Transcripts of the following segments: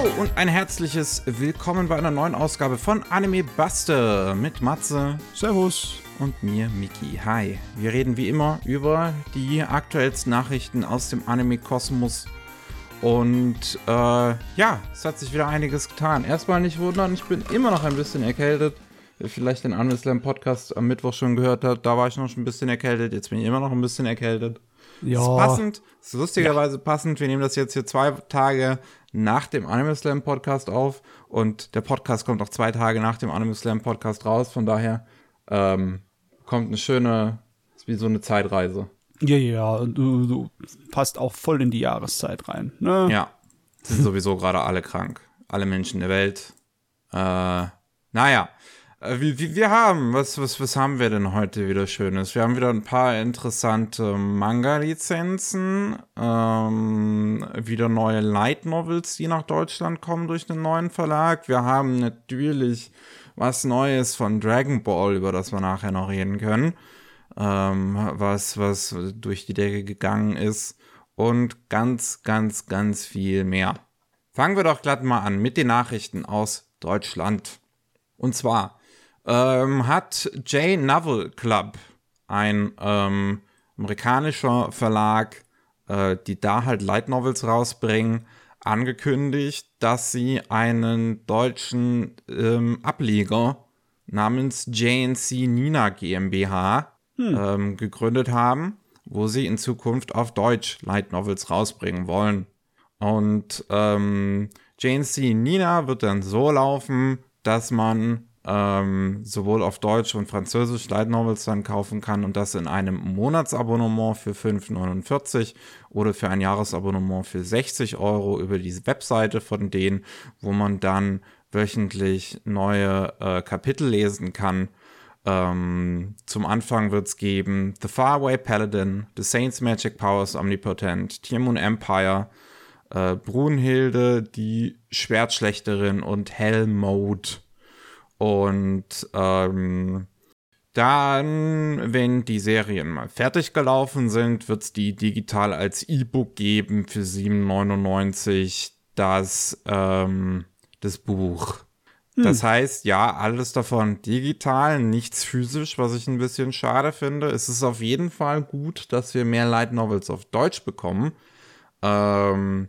Hallo und ein herzliches Willkommen bei einer neuen Ausgabe von Anime Buster mit Matze. Servus. Und mir, Miki. Hi. Wir reden wie immer über die aktuellsten Nachrichten aus dem Anime-Kosmos. Und äh, ja, es hat sich wieder einiges getan. Erstmal nicht wundern, ich bin immer noch ein bisschen erkältet. Wer vielleicht den Anime Slam Podcast am Mittwoch schon gehört hat, da war ich noch schon ein bisschen erkältet. Jetzt bin ich immer noch ein bisschen erkältet. Ja. Ist passend, ist lustigerweise ja. passend. Wir nehmen das jetzt hier zwei Tage nach dem Anime Slam Podcast auf und der Podcast kommt auch zwei Tage nach dem Anime Slam Podcast raus. Von daher ähm, kommt eine schöne, ist wie so eine Zeitreise. Ja, ja, du, du passt auch voll in die Jahreszeit rein. Ne? Ja, sind sowieso gerade alle krank. Alle Menschen der Welt. Äh, naja, wir, wir haben, was, was, was haben wir denn heute wieder Schönes? Wir haben wieder ein paar interessante Manga-Lizenzen, ähm, wieder neue Light Novels, die nach Deutschland kommen durch den neuen Verlag. Wir haben natürlich was Neues von Dragon Ball, über das wir nachher noch reden können, ähm, was, was durch die Decke gegangen ist und ganz, ganz, ganz viel mehr. Fangen wir doch glatt mal an mit den Nachrichten aus Deutschland. Und zwar ähm, hat J Novel Club, ein ähm, amerikanischer Verlag, äh, die da halt Light Novels rausbringen, angekündigt, dass sie einen deutschen ähm, Ableger namens JNC Nina GmbH hm. ähm, gegründet haben, wo sie in Zukunft auf Deutsch Light Novels rausbringen wollen. Und ähm, JNC Nina wird dann so laufen, dass man ähm, sowohl auf Deutsch und Französisch Light Novels dann kaufen kann und das in einem Monatsabonnement für 5,49 oder für ein Jahresabonnement für 60 Euro über diese Webseite von denen, wo man dann wöchentlich neue äh, Kapitel lesen kann. Ähm, zum Anfang wird es geben The Faraway Paladin, The Saints Magic Powers Omnipotent, Tiermoon Empire, äh, Brunhilde, die Schwertschlechterin und Hell Mode. Und ähm, dann, wenn die Serien mal fertig gelaufen sind, wird es die digital als E-Book geben für 7,99 das, ähm, das Buch. Hm. Das heißt, ja, alles davon digital, nichts physisch, was ich ein bisschen schade finde. Es ist auf jeden Fall gut, dass wir mehr Light Novels auf Deutsch bekommen. Ähm,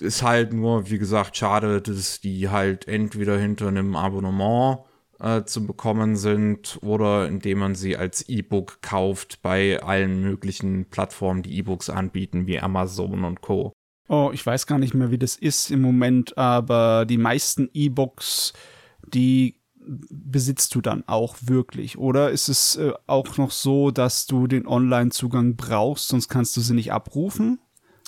ist halt nur, wie gesagt, schade, dass die halt entweder hinter einem Abonnement äh, zu bekommen sind oder indem man sie als E-Book kauft bei allen möglichen Plattformen, die E-Books anbieten, wie Amazon und Co. Oh, ich weiß gar nicht mehr, wie das ist im Moment, aber die meisten E-Books, die besitzt du dann auch wirklich? Oder ist es äh, auch noch so, dass du den Online-Zugang brauchst, sonst kannst du sie nicht abrufen?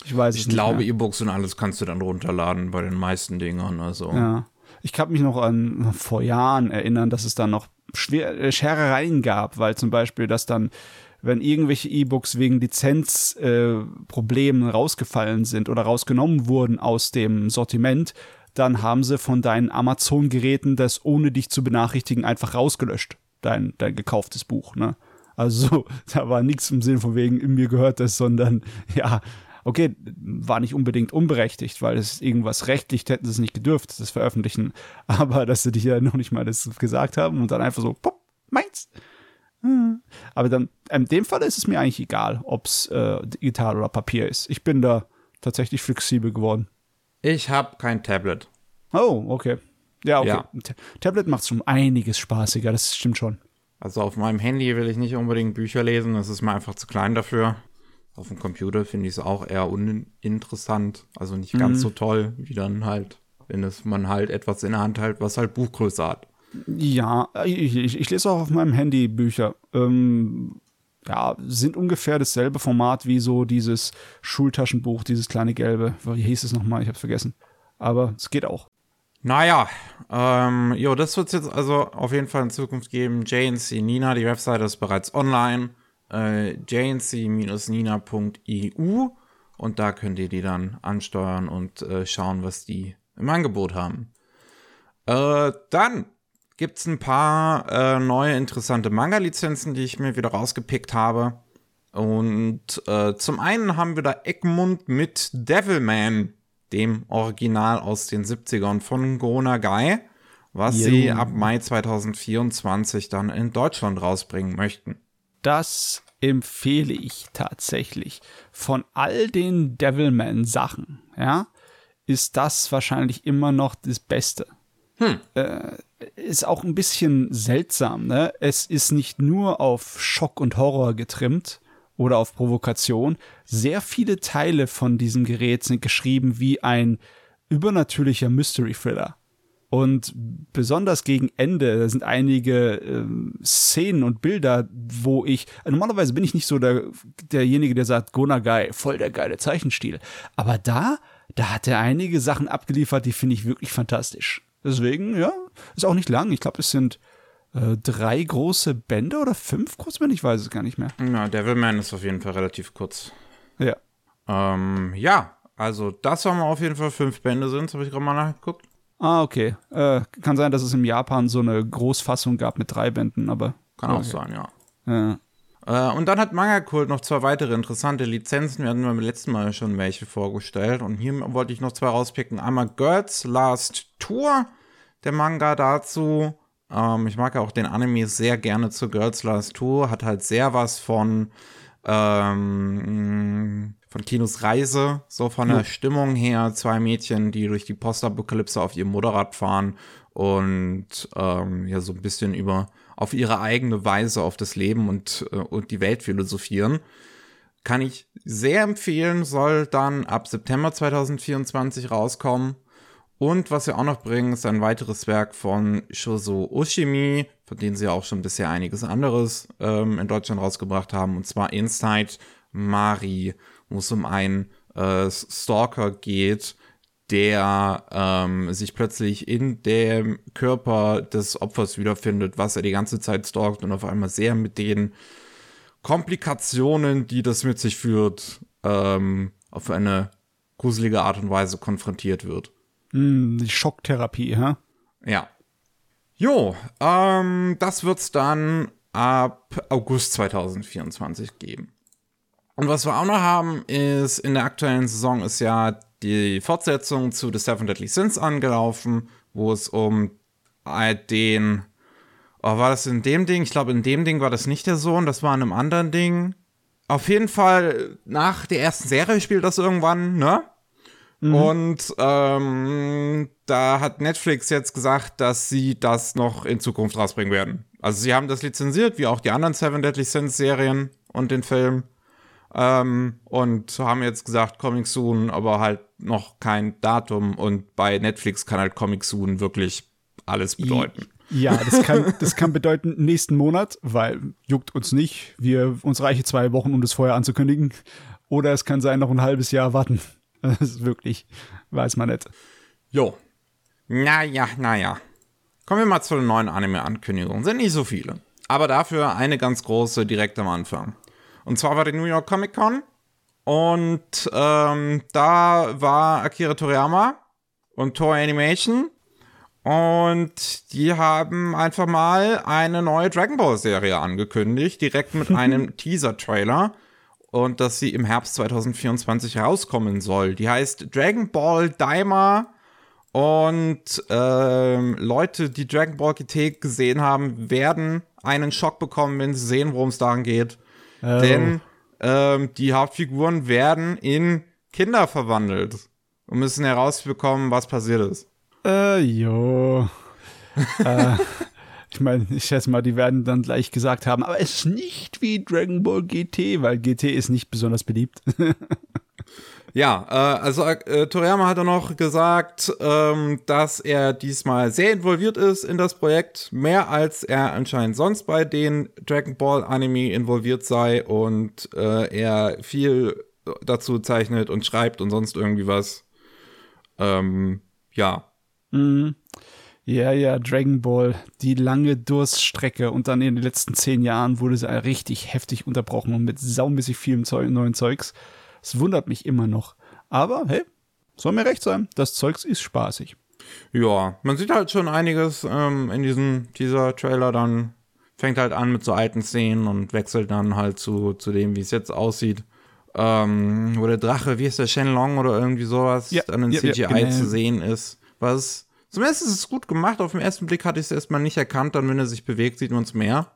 Ich weiß Ich glaube, E-Books und alles kannst du dann runterladen bei den meisten Dingern. Also. Ja. Ich kann mich noch an vor Jahren erinnern, dass es da noch schwer, äh, Scherereien gab, weil zum Beispiel das dann, wenn irgendwelche E-Books wegen Lizenzproblemen äh, rausgefallen sind oder rausgenommen wurden aus dem Sortiment, dann haben sie von deinen Amazon-Geräten das ohne dich zu benachrichtigen einfach rausgelöscht, dein, dein gekauftes Buch. Ne? Also da war nichts im Sinn von wegen, in mir gehört das, sondern ja, okay, war nicht unbedingt unberechtigt, weil es irgendwas rechtlich hätten sie es nicht gedürft, das veröffentlichen. Aber dass sie dich ja noch nicht mal das gesagt haben und dann einfach so, pop, meins. Hm. Aber dann, in dem Fall ist es mir eigentlich egal, ob es äh, digital oder Papier ist. Ich bin da tatsächlich flexibel geworden. Ich habe kein Tablet. Oh, okay. Ja, okay. Ja. Tablet macht schon einiges spaßiger, das stimmt schon. Also auf meinem Handy will ich nicht unbedingt Bücher lesen, das ist mir einfach zu klein dafür. Auf dem Computer finde ich es auch eher uninteressant, also nicht ganz mhm. so toll, wie dann halt, wenn es man halt etwas in der Hand hält, was halt Buchgröße hat. Ja, ich, ich, ich lese auch auf meinem Handy Bücher. Ähm, ja, sind ungefähr dasselbe Format wie so dieses Schultaschenbuch, dieses kleine gelbe. Wie hieß es nochmal? Ich hab's vergessen. Aber es geht auch. Naja, ähm, jo, das wird es jetzt also auf jeden Fall in Zukunft geben. JNC Nina, die Webseite ist bereits online äh, jnc-nina.eu und da könnt ihr die dann ansteuern und äh, schauen, was die im Angebot haben. Äh, dann gibt es ein paar äh, neue interessante Manga-Lizenzen, die ich mir wieder rausgepickt habe. Und äh, zum einen haben wir da Egmont mit Devilman, dem Original aus den 70ern von Gona Guy, was Jo. sie ab Mai 2024 dann in Deutschland rausbringen möchten. Das empfehle ich tatsächlich. Von all den Devilman-Sachen, ja, ist das wahrscheinlich immer noch das Beste. Äh, ist auch ein bisschen seltsam, ne? Es ist nicht nur auf Schock und Horror getrimmt oder auf Provokation. Sehr viele Teile von diesem Gerät sind geschrieben wie ein übernatürlicher Mystery-Thriller. Und besonders gegen Ende da sind einige ähm, Szenen und Bilder, wo ich, normalerweise bin ich nicht so der, derjenige, der sagt, Gonagai, voll der geile Zeichenstil. Aber da, da hat er einige Sachen abgeliefert, die finde ich wirklich fantastisch. Deswegen, ja, ist auch nicht lang. Ich glaube, es sind äh, drei große Bände oder fünf Großbände, ich weiß es gar nicht mehr. Ja, Devilman ist auf jeden Fall relativ kurz. Ja. Ähm, ja, also das haben wir auf jeden Fall fünf Bände sind, das habe ich gerade mal nachgeguckt. Ah, okay. Äh, kann sein, dass es im Japan so eine Großfassung gab mit drei Bänden, aber. Kann auch okay. sein, ja. Ja. Äh, und dann hat Manga Kult noch zwei weitere interessante Lizenzen. Wir hatten beim letzten Mal schon welche vorgestellt. Und hier wollte ich noch zwei rauspicken. Einmal Girls Last Tour, der Manga dazu. Ähm, ich mag ja auch den Anime sehr gerne zu Girls Last Tour. Hat halt sehr was von, ähm, von Kinos Reise, so von der Stimmung her. Zwei Mädchen, die durch die Postapokalypse auf ihrem Motorrad fahren und ähm, ja so ein bisschen über auf ihre eigene Weise auf das Leben und, äh, und die Welt philosophieren. Kann ich sehr empfehlen, soll dann ab September 2024 rauskommen. Und was wir auch noch bringen, ist ein weiteres Werk von Shozo Oshimi, von denen sie auch schon bisher einiges anderes ähm, in Deutschland rausgebracht haben, und zwar Inside Mari, wo es um einen äh, Stalker geht, der ähm, sich plötzlich in dem Körper des Opfers wiederfindet, was er die ganze Zeit stalkt und auf einmal sehr mit den Komplikationen, die das mit sich führt, ähm, auf eine gruselige Art und Weise konfrontiert wird. Hm, die Schocktherapie, hä? Ja. Jo, ähm, das wird's dann ab August 2024 geben. Und was wir auch noch haben, ist, in der aktuellen Saison ist ja die Fortsetzung zu The Seven Deadly Sins angelaufen, wo es um den, oh, war das in dem Ding? Ich glaube, in dem Ding war das nicht der Sohn, das war in einem anderen Ding. Auf jeden Fall, nach der ersten Serie spielt das irgendwann, ne? Und ähm, da hat Netflix jetzt gesagt, dass sie das noch in Zukunft rausbringen werden. Also sie haben das lizenziert, wie auch die anderen Seven Deadly Sins Serien und den Film. Ähm, und haben jetzt gesagt, Comic Soon, aber halt noch kein Datum. Und bei Netflix kann halt Comic Soon wirklich alles bedeuten. Ja, das kann, das kann bedeuten nächsten Monat, weil juckt uns nicht. Wir uns reiche zwei Wochen, um das vorher anzukündigen. Oder es kann sein, noch ein halbes Jahr warten. Das ist wirklich, weiß man nicht. Jo. Naja, naja. Kommen wir mal zu den neuen Anime-Ankündigungen. Sind nicht so viele. Aber dafür eine ganz große direkt am Anfang. Und zwar war die New York Comic Con. Und ähm, da war Akira Toriyama und Toei Animation. Und die haben einfach mal eine neue Dragon Ball Serie angekündigt, direkt mit einem Teaser-Trailer. Und dass sie im Herbst 2024 herauskommen soll. Die heißt Dragon Ball Daima. Und ähm, Leute, die Dragon Ball GT gesehen haben, werden einen Schock bekommen, wenn sie sehen, worum es daran geht. Oh. Denn ähm, die Hauptfiguren werden in Kinder verwandelt und müssen herausbekommen, was passiert ist. Äh, jo. äh, ich meine, ich schätze mal, die werden dann gleich gesagt haben, aber es ist nicht wie Dragon Ball GT, weil GT ist nicht besonders beliebt. Ja, äh, also äh, Toriyama hat er noch gesagt, ähm, dass er diesmal sehr involviert ist in das Projekt, mehr als er anscheinend sonst bei den Dragon Ball Anime involviert sei und äh, er viel dazu zeichnet und schreibt und sonst irgendwie was. Ähm, ja, ja, ja, Dragon Ball, die lange Durststrecke und dann in den letzten zehn Jahren wurde sie richtig heftig unterbrochen und mit saumäßig vielem Zeug, neuen Zeugs. Es wundert mich immer noch. Aber hey, soll mir recht sein, das Zeugs ist spaßig. Ja, man sieht halt schon einiges ähm, in diesem dieser Trailer dann fängt halt an mit so alten Szenen und wechselt dann halt zu, zu dem, wie es jetzt aussieht. ähm, wo der Drache, wie ist der, Shenlong oder irgendwie sowas, Ja, dann in ja, ja, CGI genau. zu sehen ist. Was, zumindest ist es gut gemacht. Auf den ersten Blick hatte ich es erstmal nicht erkannt, dann, wenn er sich bewegt, sieht man es mehr.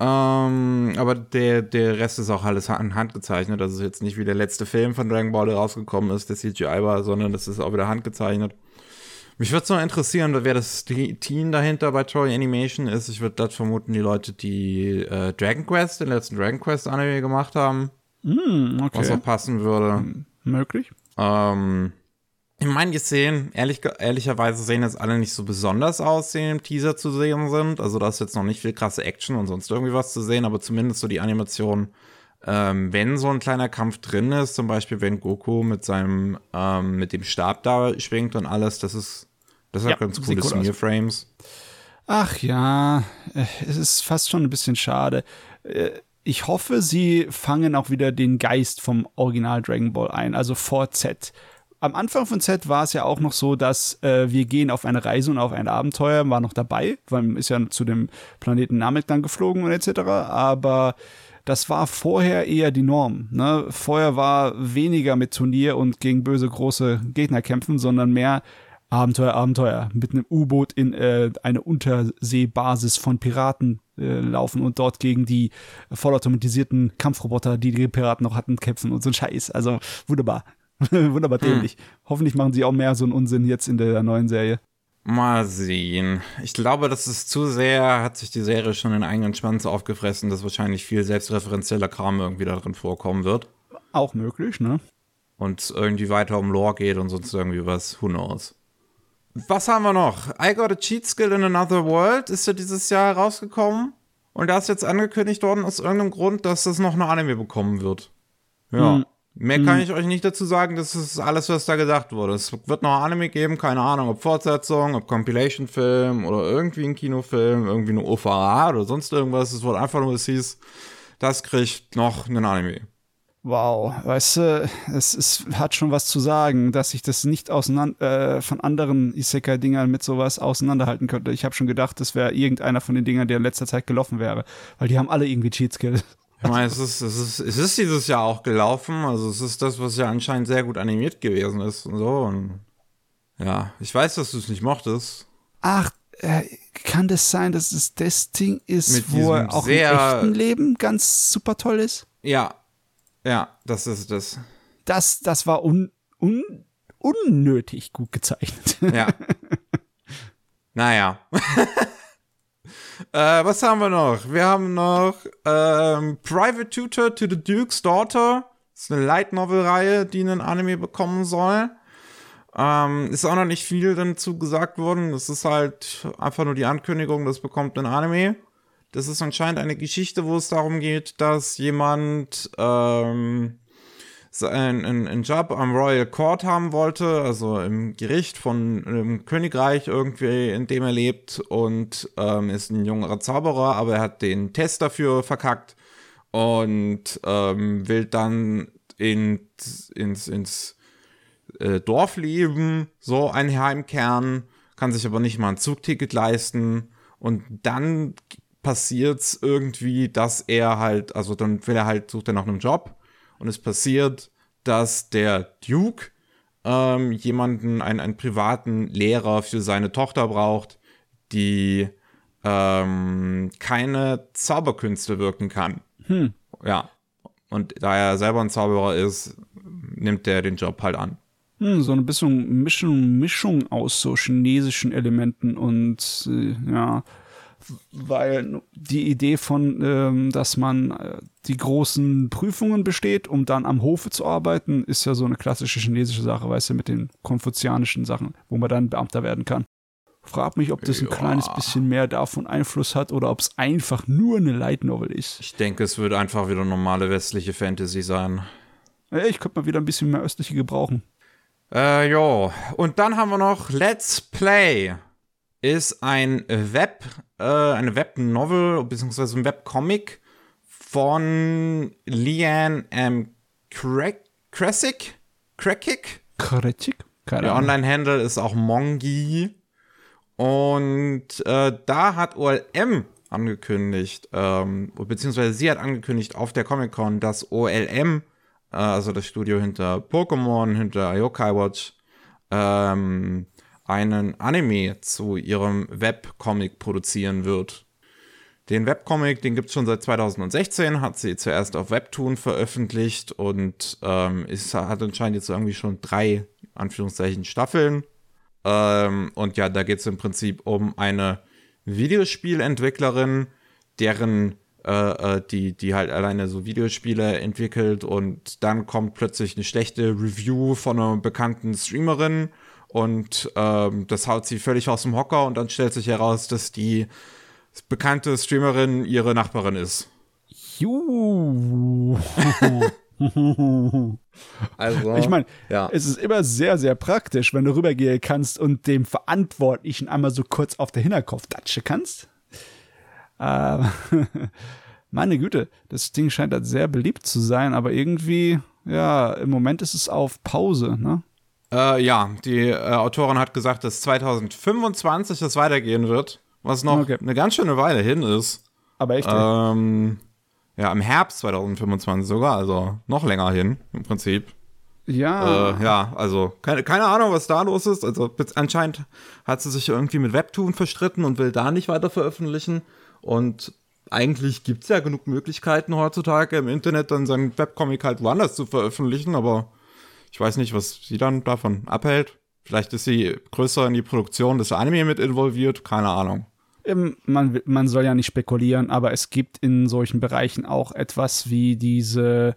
Ähm, aber der, der Rest ist auch alles an Hand gezeichnet. Das ist jetzt nicht wie der letzte Film von Dragon Ball, der rausgekommen ist, der CGI war, sondern das ist auch wieder handgezeichnet. Mich würde es noch interessieren, wer das Team dahinter bei Toy Animation ist. Ich würde das vermuten, die Leute, die äh, Dragon Quest, den letzten Dragon Quest Anime gemacht haben, Hm, was okay. auch passen würde. Möglich. Ähm, ich meine, die Szenen, ehrlich, ehrlicherweise sehen jetzt alle nicht so besonders aus, die im Teaser zu sehen sind. Also da ist jetzt noch nicht viel krasse Action und sonst irgendwie was zu sehen, aber zumindest so die Animation, ähm, wenn so ein kleiner Kampf drin ist, zum Beispiel wenn Goku mit seinem, ähm, mit dem Stab da schwingt und alles, das ist, das hat Ja, ganz coole aus. Smear-Frames. Ach ja, äh, es ist fast schon ein bisschen schade. Äh, Ich hoffe, sie fangen auch wieder den Geist vom Original Dragon Ball ein, also vor Z. Am Anfang von Z war es ja auch noch so, dass äh, wir gehen auf eine Reise und auf ein Abenteuer, war noch dabei, weil man ist ja zu dem Planeten Namek dann geflogen und etc. Aber das war vorher eher die Norm. Ne? Vorher war weniger mit Turnier und gegen böse große Gegner kämpfen, sondern mehr Abenteuer, Abenteuer. Mit einem U-Boot in äh, eine Unterseebasis von Piraten äh, laufen und dort gegen die vollautomatisierten Kampfroboter, die die Piraten noch hatten, kämpfen und so ein Scheiß. Also wunderbar. wunderbar dämlich. Hoffentlich machen sie auch mehr so einen Unsinn jetzt in der neuen Serie. Mal sehen. Ich glaube, das ist zu sehr, hat sich die Serie schon in eigenen Schwanz aufgefressen, dass wahrscheinlich viel selbstreferenzieller Kram irgendwie da drin vorkommen wird. Auch möglich, ne? Und irgendwie weiter um Lore geht und sonst irgendwie was. Who knows? Was haben wir noch? I Got a Cheat Skill in Another World ist ja dieses Jahr rausgekommen. Und da ist jetzt angekündigt worden aus irgendeinem Grund, dass das noch eine Anime bekommen wird. Ja. Hm. Mehr kann ich euch nicht dazu sagen, das ist alles, was da gesagt wurde. Es wird noch Anime geben, keine Ahnung, ob Fortsetzung, ob Compilation-Film oder irgendwie ein Kinofilm, irgendwie eine OVA oder sonst irgendwas. Es wurde einfach nur, es hieß, das kriegt noch einen Anime. Wow, weißt du, es, es hat schon was zu sagen, dass ich das nicht auseinander, äh, von anderen Isekai-Dingern mit sowas auseinanderhalten könnte. Ich habe schon gedacht, das wäre irgendeiner von den Dingern, der in letzter Zeit gelaufen wäre, weil die haben alle irgendwie Cheat-Skills. Ich meine, es ist, es, ist, es ist dieses Jahr auch gelaufen. Also es ist das, was ja anscheinend sehr gut animiert gewesen ist und so. Und ja, ich weiß, dass du es nicht mochtest. Ach, äh, kann das sein, dass es das Ding ist, Mit wo er auch im echten Leben ganz super toll ist? Ja, ja, das ist das. Das, das war un, un, unnötig gut gezeichnet. Ja. naja. Äh, was haben wir noch? Wir haben noch ähm, Private Tutor to the Duke's Daughter. Das ist eine Light Novel-Reihe, die einen Anime bekommen soll. Ähm, ist auch noch nicht viel dazu gesagt worden. Das ist halt einfach nur die Ankündigung, das bekommt ein Anime. Das ist anscheinend eine Geschichte, wo es darum geht, dass jemand ähm, einen, einen, Job am Royal Court haben wollte, also im Gericht von einem Königreich irgendwie, in dem er lebt und ähm, ist ein jüngerer Zauberer, aber er hat den Test dafür verkackt und ähm, will dann in, ins, ins äh, Dorf leben, so ein Heimkern, kann sich aber nicht mal ein Zugticket leisten und dann passiert's irgendwie, dass er halt, also dann will er halt, sucht er nach einem Job und es passiert, dass der Duke ähm, jemanden, einen, einen privaten Lehrer für seine Tochter braucht, die ähm, keine Zauberkünste wirken kann. Ja. Und da er selber ein Zauberer ist, nimmt er den Job halt an. Hm, so ein bisschen Mischung, Mischung aus so chinesischen Elementen und äh, ja, weil die Idee von, ähm, dass man äh, die großen Prüfungen besteht, um dann am Hofe zu arbeiten, ist ja so eine klassische chinesische Sache, weißt du, mit den konfuzianischen Sachen, wo man dann Beamter werden kann. Frag mich, ob das ein Ja. kleines bisschen mehr davon Einfluss hat oder ob es einfach nur eine Light Novel ist. Ich denke, es wird einfach wieder normale westliche Fantasy sein. Ja, Ich könnte mal wieder ein bisschen mehr östliche gebrauchen. Äh, jo. Und dann haben wir noch Let's Play. Ist ein Web, äh, eine Webnovel, beziehungsweise ein Webcomic von Leanne M. Crackick? Kritik? Keine Der. Online-Handle ist auch Mongi. Und äh, da hat OLM angekündigt, ähm, beziehungsweise sie hat angekündigt auf der Comic-Con, dass OLM äh, also das Studio hinter Pokémon, hinter Yokai Watch, ähm, einen Anime zu ihrem Webcomic produzieren wird. Den Webcomic, den gibt es schon seit 2016, hat sie zuerst auf Webtoon veröffentlicht und ähm, ist, hat anscheinend jetzt irgendwie schon drei, Anführungszeichen, Staffeln. Ähm, und ja, da geht es im Prinzip um eine Videospielentwicklerin, deren äh, äh, die, die halt alleine so Videospiele entwickelt und dann kommt plötzlich eine schlechte Review von einer bekannten Streamerin und ähm, das haut sie völlig aus dem Hocker und dann stellt sich heraus, dass die bekannte Streamerin ihre Nachbarin ist. Juhu. Also, Ich meine, ja. es ist immer sehr, sehr praktisch, wenn du rübergehen kannst und dem Verantwortlichen einmal so kurz auf der Hinterkopf datschen kannst. Äh, meine Güte, das Ding scheint halt sehr beliebt zu sein, aber irgendwie, ja, im Moment ist es auf Pause, ne? Äh, ja, die äh, Autorin hat gesagt, dass 2025 das weitergehen wird, was noch Okay. eine ganz schöne Weile hin ist. Aber echt, Ähm, ja, im Herbst 2025 sogar, also noch länger hin im Prinzip. ja, Äh, ja, also keine, keine Ahnung, was da los ist. Also anscheinend hat sie sich irgendwie mit Webtoon verstritten und will da nicht weiter veröffentlichen. Und eigentlich gibt es ja genug Möglichkeiten heutzutage im Internet dann seinen Webcomic halt woanders zu veröffentlichen, aber ich weiß nicht, was sie dann davon abhält. Vielleicht ist sie größer in die Produktion des Anime mit involviert, keine Ahnung. Ähm, man, man soll ja nicht spekulieren, aber es gibt in solchen Bereichen auch etwas wie diese,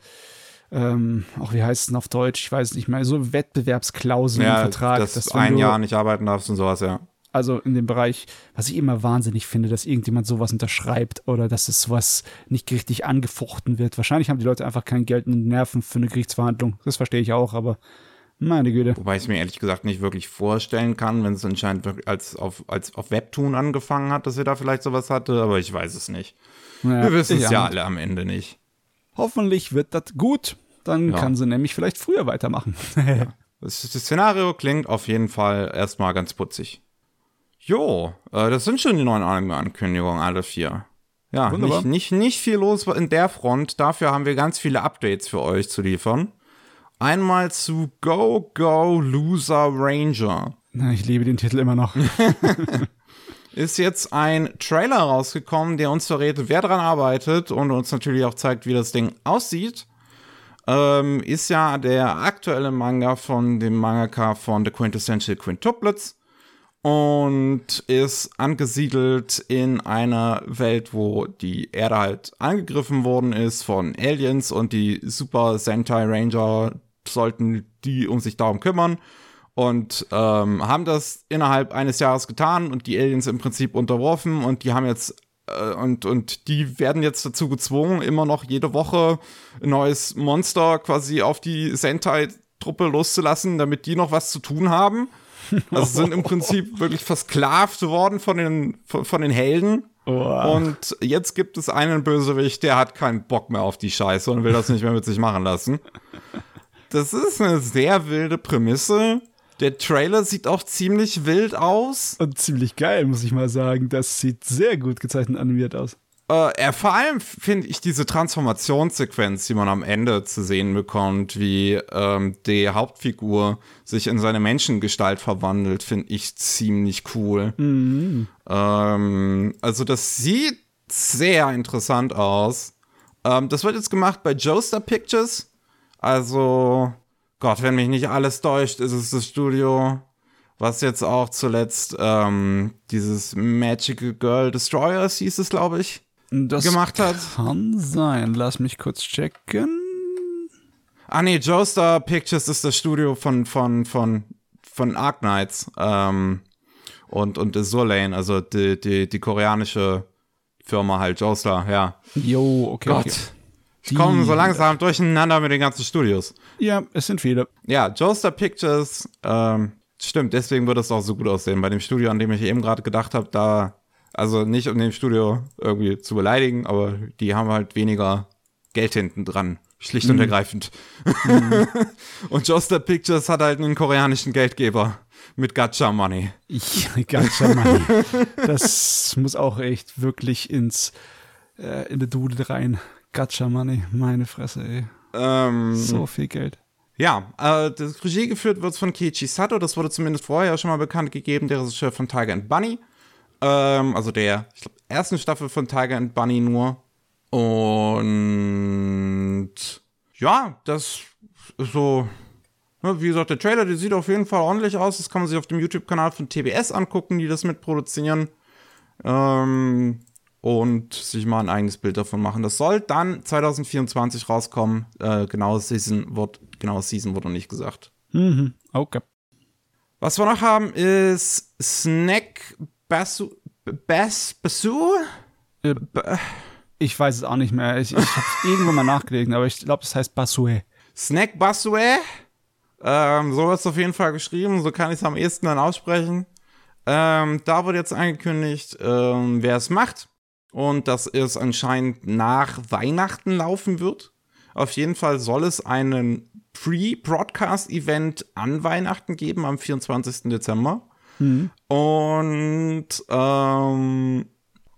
ähm, auch wie heißt es denn auf Deutsch, ich weiß nicht mehr, so Wettbewerbsklauseln im Ja, Vertrag. dass dass ein du- Jahr nicht arbeiten darfst und sowas, ja. Also in dem Bereich, was ich immer wahnsinnig finde, dass irgendjemand sowas unterschreibt oder dass es sowas nicht richtig angefochten wird. Wahrscheinlich haben die Leute einfach kein Geld und Nerven für eine Gerichtsverhandlung. Das verstehe ich auch, aber meine Güte. Wobei ich es mir ehrlich gesagt nicht wirklich vorstellen kann, wenn es anscheinend als auf, als auf Webtoon angefangen hat, dass sie da vielleicht sowas hatte, aber ich weiß es nicht. Ja, Wir wissen es ja alle am Ende nicht. Hoffentlich wird das gut. Dann Ja. kann sie nämlich vielleicht früher weitermachen. Das, das Szenario klingt auf jeden Fall erstmal ganz putzig. Jo, äh, das sind schon die neuen Anime-Ankündigungen, alle vier. Ja, Wunderbar. nicht, nicht, nicht viel los in der Front. Dafür haben wir ganz viele Updates für euch zu liefern. Einmal zu Go Go Loser Ranger. Na, ich liebe den Titel immer noch. ist jetzt ein Trailer rausgekommen, der uns verrät, wer dran arbeitet und uns natürlich auch zeigt, wie das Ding aussieht. Ähm, ist ja der aktuelle Manga von dem Mangaka von The Quintessential Quintuplets und ist angesiedelt in einer Welt, wo die Erde halt angegriffen worden ist von Aliens und die Super Sentai Ranger sollten die um sich darum kümmern und ähm, haben das innerhalb eines Jahres getan und die Aliens im Prinzip unterworfen und die haben jetzt äh, und, und die werden jetzt dazu gezwungen, immer noch jede Woche ein neues Monster quasi auf die Sentai-Truppe loszulassen, damit die noch was zu tun haben. Also sind im Prinzip wirklich versklavt worden von den, von, von den Helden. Oh. Und jetzt gibt es einen Bösewicht, der hat keinen Bock mehr auf die Scheiße und will das nicht mehr mit sich machen lassen. Das ist eine sehr wilde Prämisse. Der Trailer sieht auch ziemlich wild aus. Und ziemlich geil, muss ich mal sagen. Das sieht sehr gut gezeichnet animiert aus. Äh, vor allem finde ich diese Transformationssequenz, die man am Ende zu sehen bekommt, wie ähm, die Hauptfigur sich in seine Menschengestalt verwandelt, finde ich ziemlich cool. Ähm, also das sieht sehr interessant aus. Ähm, das wird jetzt gemacht bei Joestar Pictures. Also, Gott, wenn mich nicht alles täuscht, ist es das Studio, was jetzt auch zuletzt ähm, dieses Magical Girl Destroyers hieß es, glaube ich, Das gemacht hat. kann sein. Lass mich kurz checken. Ah nee, Joestar Pictures ist das Studio von von von von Ark Knights ähm, und und Lane, also die, die die koreanische Firma halt Joestar, ja. Jo, okay. Gott. okay. Ich komme so langsam durcheinander mit den ganzen Studios. Ja, es sind viele. Ja, Joestar Pictures, ähm, stimmt, deswegen wird es auch so gut aussehen. Bei dem Studio, an dem ich eben gerade gedacht habe, da, also nicht um dem Studio irgendwie zu beleidigen, aber die haben halt weniger Geld hinten dran. Schlicht und ergreifend. und Joestar Pictures hat halt einen koreanischen Geldgeber mit Gacha Money. Ja, ganz Mann. Das muss auch echt wirklich ins äh, in die Dudel rein. Gacha Money, meine Fresse, ey. Ähm, So viel Geld. Ja, äh, das Regie geführt wird von Keiichi Sato, das wurde zumindest vorher schon mal bekannt gegeben, der Regisseur von Tiger and Bunny. Ähm, also der, ich glaube, ersten Staffel von Tiger and Bunny nur. Und ja, das ist so, ne, wie gesagt, der Trailer, der sieht auf jeden Fall ordentlich aus. Das kann man sich auf dem YouTube-Kanal von TBS angucken, die das mitproduzieren. Ähm, und sich mal ein eigenes Bild davon machen. Das soll dann 2024 rauskommen. Äh, genaues Season wird, genaues Season wurde noch nicht gesagt. Mhm. Okay. Was wir noch haben ist Snack Basu Bass Basu? Äh, Ich weiß es auch nicht mehr. Ich, ich habe irgendwo mal nachgelesen, aber ich glaube, das heißt Basue. Snack Basue? Ähm, so wird es auf jeden Fall geschrieben, so kann ich es am ehesten dann aussprechen. Ähm, da wird jetzt angekündigt, ähm, wer es macht. Und dass es anscheinend nach Weihnachten laufen wird. Auf jeden Fall soll es einen Pre-Broadcast-Event an Weihnachten geben am 24. Dezember. Und ähm,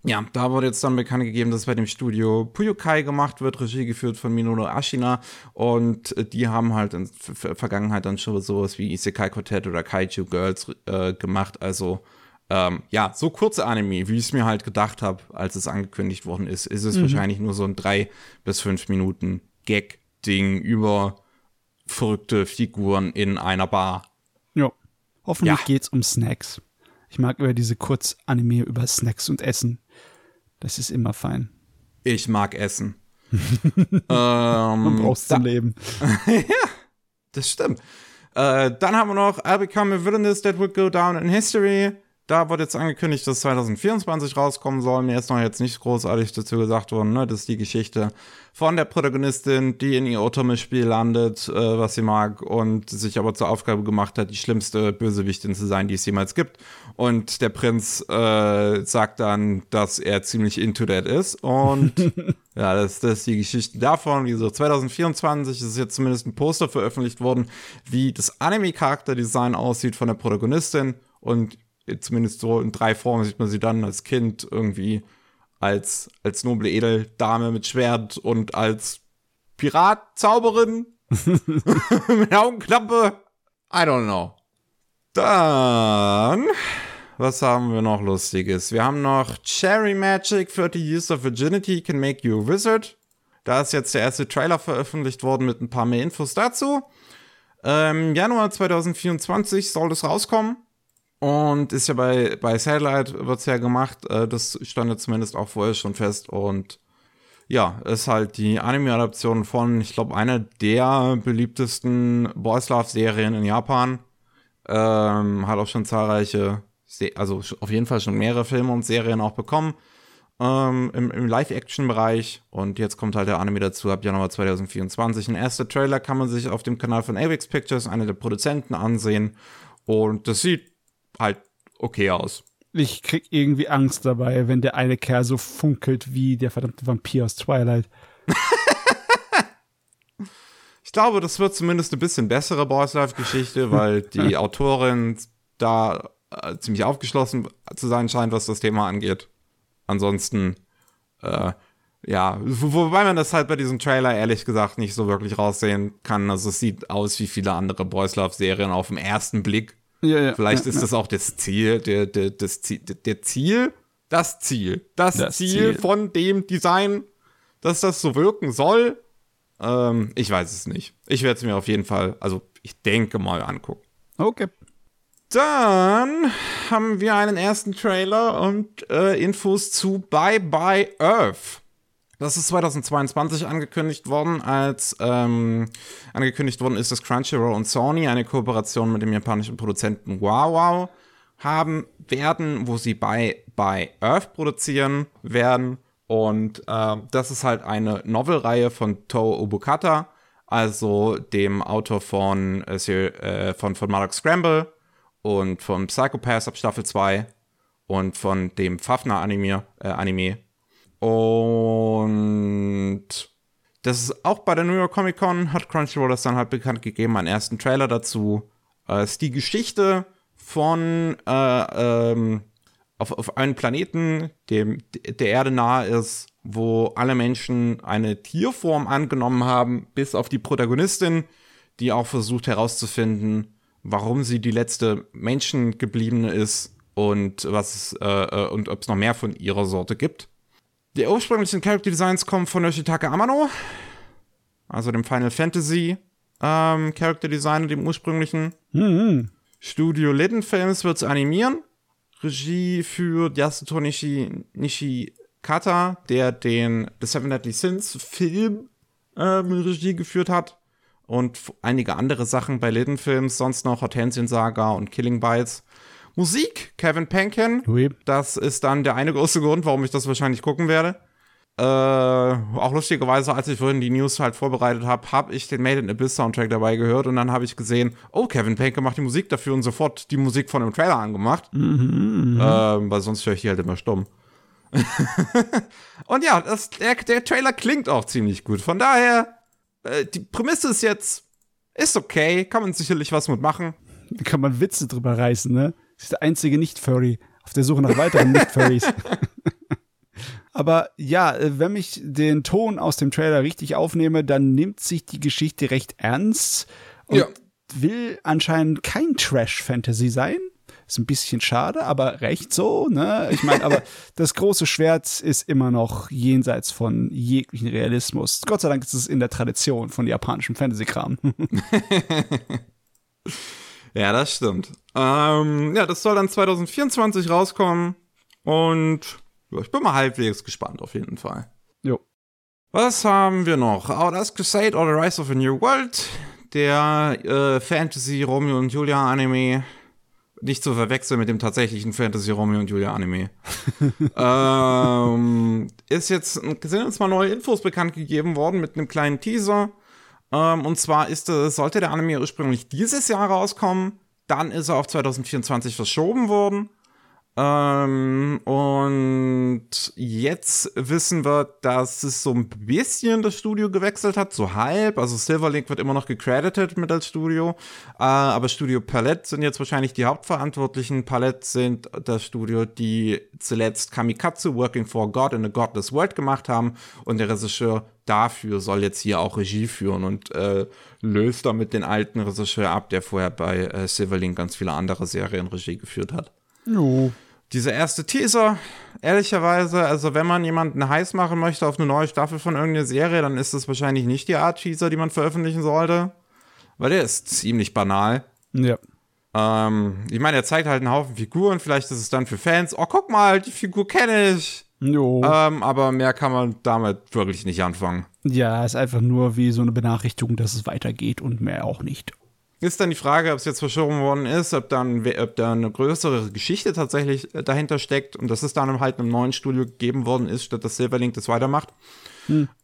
ja, da wurde jetzt dann bekannt gegeben, dass bei dem Studio Puyokai gemacht wird, Regie geführt von Minoru Ashina. Und die haben halt in Ver Vergangenheit dann schon sowas wie Isekai Quartet oder Kaiju Girls äh, gemacht. Also ähm, ja, so kurze Anime, wie ich es mir halt gedacht habe, als es angekündigt worden ist, ist es wahrscheinlich nur so ein drei bis fünf Minuten Gag-Ding über verrückte Figuren in einer Bar. Ja. Hoffentlich Ja. geht's um Snacks. Ich mag über diese Kurzanime über Snacks und Essen. Das ist immer fein. Ich mag Essen. Man ähm, braucht's zum Leben. Das stimmt. Äh, dann haben wir noch I'll Become a Villainous That Would Go Down in History. Da wurde jetzt angekündigt, dass 2024 rauskommen soll. Mir ist noch jetzt nicht großartig dazu gesagt worden. Ne? Das ist die Geschichte von der Protagonistin, die in ihr Otome-Spiel landet, äh, was sie mag, und sich aber zur Aufgabe gemacht hat, die schlimmste Bösewichtin zu sein, die es jemals gibt. Und der Prinz äh, sagt dann, dass er ziemlich into that ist. Und ja, das, das ist die Geschichte davon. Wie gesagt, 2024 ist jetzt zumindest ein Poster veröffentlicht worden, wie das Anime-Charakterdesign aussieht von der Protagonistin. Und zumindest so in drei Formen sieht man sie dann als Kind irgendwie als, als noble Edeldame mit Schwert und als Pirat-Zauberin mit Augenklappe. I don't know. Dann, was haben wir noch Lustiges? Wir haben noch Cherry Magic 30 Years of Virginity Can Make You a Wizard. Da ist jetzt der erste Trailer veröffentlicht worden mit ein paar mehr Infos dazu. Ähm, Januar 2024 soll das rauskommen. Und ist ja bei, bei Satellite wird's ja gemacht. Äh, das stand ja zumindest auch vorher schon fest. Und ja, ist halt die Anime-Adaption von, ich glaube, einer der beliebtesten Boys Love-Serien in Japan. Ähm, hat auch schon zahlreiche, also auf jeden Fall schon mehrere Filme und Serien auch bekommen. Ähm, Im im Live-Action-Bereich. Und jetzt kommt halt der Anime dazu ab Januar 2024. Ein erster Trailer kann man sich auf dem Kanal von Avex Pictures, einer der Produzenten, ansehen. Und das sieht halt okay aus. Ich krieg irgendwie Angst dabei, wenn der eine Kerl so funkelt wie der verdammte Vampir aus Twilight. Ich glaube, das wird zumindest eine bisschen bessere Boys Life-Geschichte, weil die Autorin da äh, ziemlich aufgeschlossen zu sein scheint, was das Thema angeht. Ansonsten, äh, ja, wo- wobei man das halt bei diesem Trailer ehrlich gesagt nicht so wirklich raussehen kann. Also es sieht aus wie viele andere Boys Love-Serien auf den ersten Blick. Ja, ja, Vielleicht ja, ist das auch das Ziel, der, der, das Ziel, der Ziel, das Ziel, das, Das Ziel, Ziel. von dem Design, dass das so wirken soll. Ähm, ich weiß es nicht. Ich werde es mir auf jeden Fall, also ich denke mal angucken. Okay. Dann haben wir einen ersten Trailer und äh, Infos zu Bye Bye Earth. Das ist 2022 angekündigt worden, als ähm, angekündigt worden ist, dass Crunchyroll und Sony eine Kooperation mit dem japanischen Produzenten Wow Wow haben werden, wo sie Bye Bye Earth produzieren werden. Und äh, das ist halt eine Novelreihe von Toho Obukata, also dem Autor von, äh, äh, von, von Mark Scramble und von Psychopaths ab Staffel 2 und von dem Fafner-Anime. Äh, Anime. Und das ist auch bei der New York Comic Con, hat Crunchyroll das dann halt bekannt gegeben, einen ersten Trailer dazu. Äh, ist die Geschichte von äh, ähm, auf, auf einem Planeten, dem der Erde nahe ist wo alle Menschen eine Tierform angenommen haben, bis auf die Protagonistin, die auch versucht herauszufinden, warum sie die letzte Menschengebliebene ist und was äh, äh und ob es noch mehr von ihrer Sorte gibt. Die ursprünglichen Character Designs kommen von Yoshitaka Amano, also dem Final Fantasy ähm, Character Designer, dem ursprünglichen. Mhm. Studio Litten Films wird es animieren. Regie für Yasuto Nishi, Nishikata, der den The Seven Deadly Sins Film ähm, Regie geführt hat. Und einige andere Sachen bei Litten Films, sonst noch Hortensien Saga und Killing Bites. Musik, Kevin Penkin. Oui. Das ist dann der eine große Grund, warum ich das wahrscheinlich gucken werde. Äh, auch lustigerweise, als ich vorhin die News halt vorbereitet habe, habe ich den Made in Abyss Soundtrack dabei gehört und dann habe ich gesehen, oh, Kevin Penke macht die Musik dafür und sofort die Musik von dem Trailer angemacht. Mhm, ähm, weil sonst höre ich die halt immer stumm. und ja, das, der, der Trailer klingt auch ziemlich gut. Von daher, äh, die Prämisse ist jetzt, ist okay, kann man sicherlich was mitmachen. Da kann man Witze drüber reißen, ne? Das ist der einzige Nicht-Furry auf der Suche nach weiteren Nicht-Furries. Aber ja, äh, wenn ich den Ton aus dem Trailer richtig aufnehme, dann nimmt sich die Geschichte recht ernst und Ja. will anscheinend kein Trash-Fantasy sein. Ist ein bisschen schade, aber recht so, ne? Ich meine, aber das große Schwert ist immer noch jenseits von jeglichen Realismus. Gott sei Dank ist es in der Tradition von japanischem Fantasy-Kram. Ja, das stimmt. Ähm, ja, das soll dann 2024 rauskommen und ja, ich bin mal halbwegs gespannt auf jeden Fall. jo. Was haben wir noch? Outlast Crusade or the Rise of a New World. Der äh, Fantasy Romeo und Julia Anime. Nicht zu verwechseln mit dem tatsächlichen Fantasy Romeo und Julia Anime. ähm, ist jetzt, sind jetzt mal neue Infos bekannt gegeben worden mit einem kleinen Teaser. Ähm, und zwar ist, äh, sollte der Anime ursprünglich dieses Jahr rauskommen. Dann ist er auf 2024 verschoben worden. Ähm, und jetzt wissen wir, dass es so ein bisschen das Studio gewechselt hat, so halb. Also Silverlink wird immer noch gecredited mit als Studio, äh, aber Studio Palette sind jetzt wahrscheinlich die Hauptverantwortlichen. Palette sind das Studio, die zuletzt Kamikatsu Working for God in a Godless World gemacht haben und der Regisseur dafür soll jetzt hier auch Regie führen und äh, löst damit den alten Regisseur ab, der vorher bei äh, Silverlink ganz viele andere Serien Regie geführt hat Jo. dieser erste Teaser, ehrlicherweise, also wenn man jemanden heiß machen möchte auf eine neue Staffel von irgendeiner Serie, dann ist das wahrscheinlich nicht die Art Teaser, die man veröffentlichen sollte. Weil der ist ziemlich banal. Ja. Ähm, ich meine, er zeigt halt einen Haufen Figuren, vielleicht ist es dann für Fans, oh, guck mal, die Figur kenne ich. Jo. Ähm, aber mehr kann man damit wirklich nicht anfangen. Ja, ist einfach nur wie so eine Benachrichtigung, dass es weitergeht und mehr auch nicht. Ist dann die Frage, ob es jetzt verschoben worden ist, ob dann ob da eine größere Geschichte tatsächlich äh, dahinter steckt und dass es dann halt einem neuen Studio gegeben worden ist, statt dass Silverlink das weitermacht.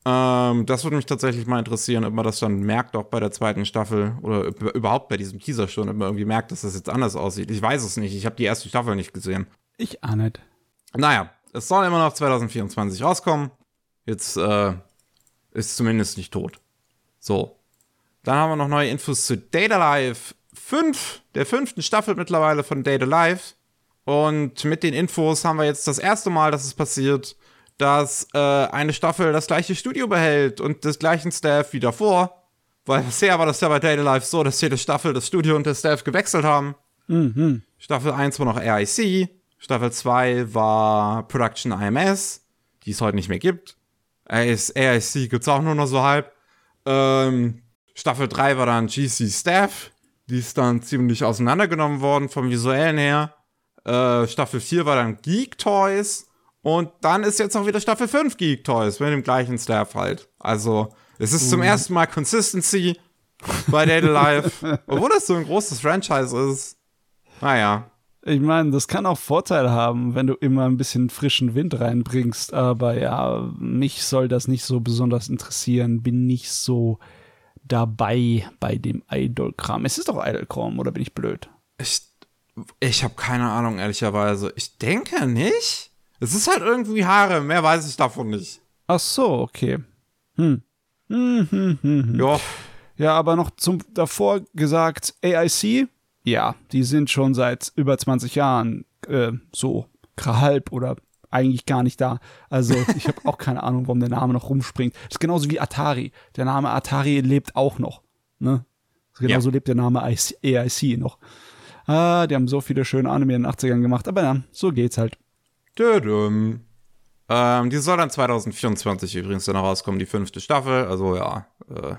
Ähm, das würde mich tatsächlich mal interessieren, ob man das dann merkt, auch bei der zweiten Staffel oder üb- überhaupt bei diesem Teaser schon, ob man irgendwie merkt, dass das jetzt anders aussieht. Ich weiß es nicht. Ich habe die erste Staffel nicht gesehen. Ich ahne nicht. Naja, es soll immer noch 2024 rauskommen. Jetzt äh, ist zumindest nicht tot. So. Dann haben wir noch neue Infos zu Data Life 5, der fünften Staffel mittlerweile von Data Life. Und mit den Infos haben wir jetzt das erste Mal, dass es passiert, dass äh, eine Staffel das gleiche Studio behält und des gleichen Staff wie davor. Weil bisher war das ja bei Data Life so, dass jede Staffel das Studio und der Staff gewechselt haben. Staffel 1 war noch AIC, Staffel 2 war Production IMS, die es heute nicht mehr gibt. AIC gibt es auch nur noch so halb. Ähm, Staffel 3 war dann GC Staff, die ist dann ziemlich auseinandergenommen worden vom visuellen her. Äh, Staffel 4 war dann Geek Toys und dann ist jetzt auch wieder Staffel 5 Geek Toys mit dem gleichen Staff halt. Also es ist zum ersten Mal Consistency bei Data Life, obwohl das so ein großes Franchise ist. Naja. Ich meine, das kann auch Vorteile haben, wenn du immer ein bisschen frischen Wind reinbringst. Aber ja, mich soll das nicht so besonders interessieren. Bin nicht so dabei bei dem Idol-Kram. Es ist doch Idol-Kram, oder bin ich blöd? Ich, ich habe keine Ahnung, ehrlicherweise. Ich denke nicht. Es ist halt irgendwie Haare, mehr weiß ich davon nicht. Ach so, okay. Hm. Hm, hm, hm, hm. Ja, Ja, aber noch zum davor gesagt, AIC, ja, die sind schon seit über 20 Jahren äh, so halb oder eigentlich gar nicht da. Also ich habe auch keine Ahnung, warum der Name noch rumspringt. Das ist genauso wie Atari. Der Name Atari lebt auch noch. Ne? Genauso ja. lebt der Name AIC noch. Ah, die haben so viele schöne Anime in den 80ern gemacht, aber ja, so geht's halt. Dödüm. Ähm, die soll dann 2024 übrigens dann rauskommen, die fünfte Staffel. Also ja, äh,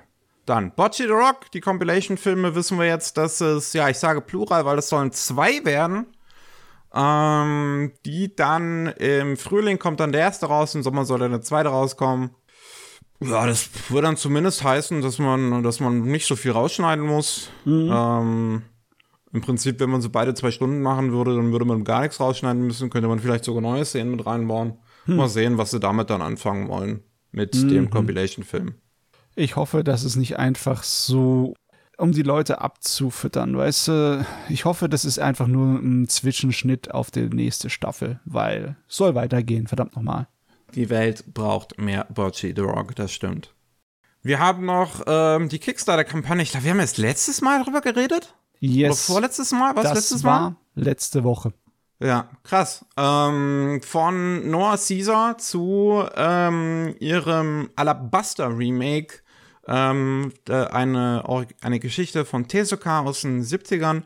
dann Bocce the Rock, die Compilation-Filme wissen wir jetzt, dass es, ja, ich sage Plural, weil es sollen zwei werden. Ähm, die dann im Frühling kommt dann der erste raus, im Sommer soll dann der zweite rauskommen. Ja, das würde dann zumindest heißen, dass man, dass man nicht so viel rausschneiden muss. Mhm. Ähm, Im Prinzip, wenn man so beide zwei Stunden machen würde, dann würde man gar nichts rausschneiden müssen, könnte man vielleicht sogar neue Szenen mit reinbauen. Mhm. Mal sehen, was sie damit dann anfangen wollen mit mhm. dem Compilation-Film. Ich hoffe, dass es nicht einfach so, um die Leute abzufüttern, weißt du, ich hoffe, das ist einfach nur ein Zwischenschnitt auf die nächste Staffel, weil es soll weitergehen, verdammt nochmal. Die Welt braucht mehr Bocce the Rock, das stimmt. Wir haben noch ähm, die Kickstarter-Kampagne. Ich glaube, wir haben erst letztes Mal darüber geredet. Yes. Oder vorletztes Mal? Was das letztes war Mal? letzte Woche. Ja, krass. Ähm, von Noah Caesar zu ähm, ihrem Alabaster-Remake ähm, eine, eine Geschichte von Tezuka aus den 70ern,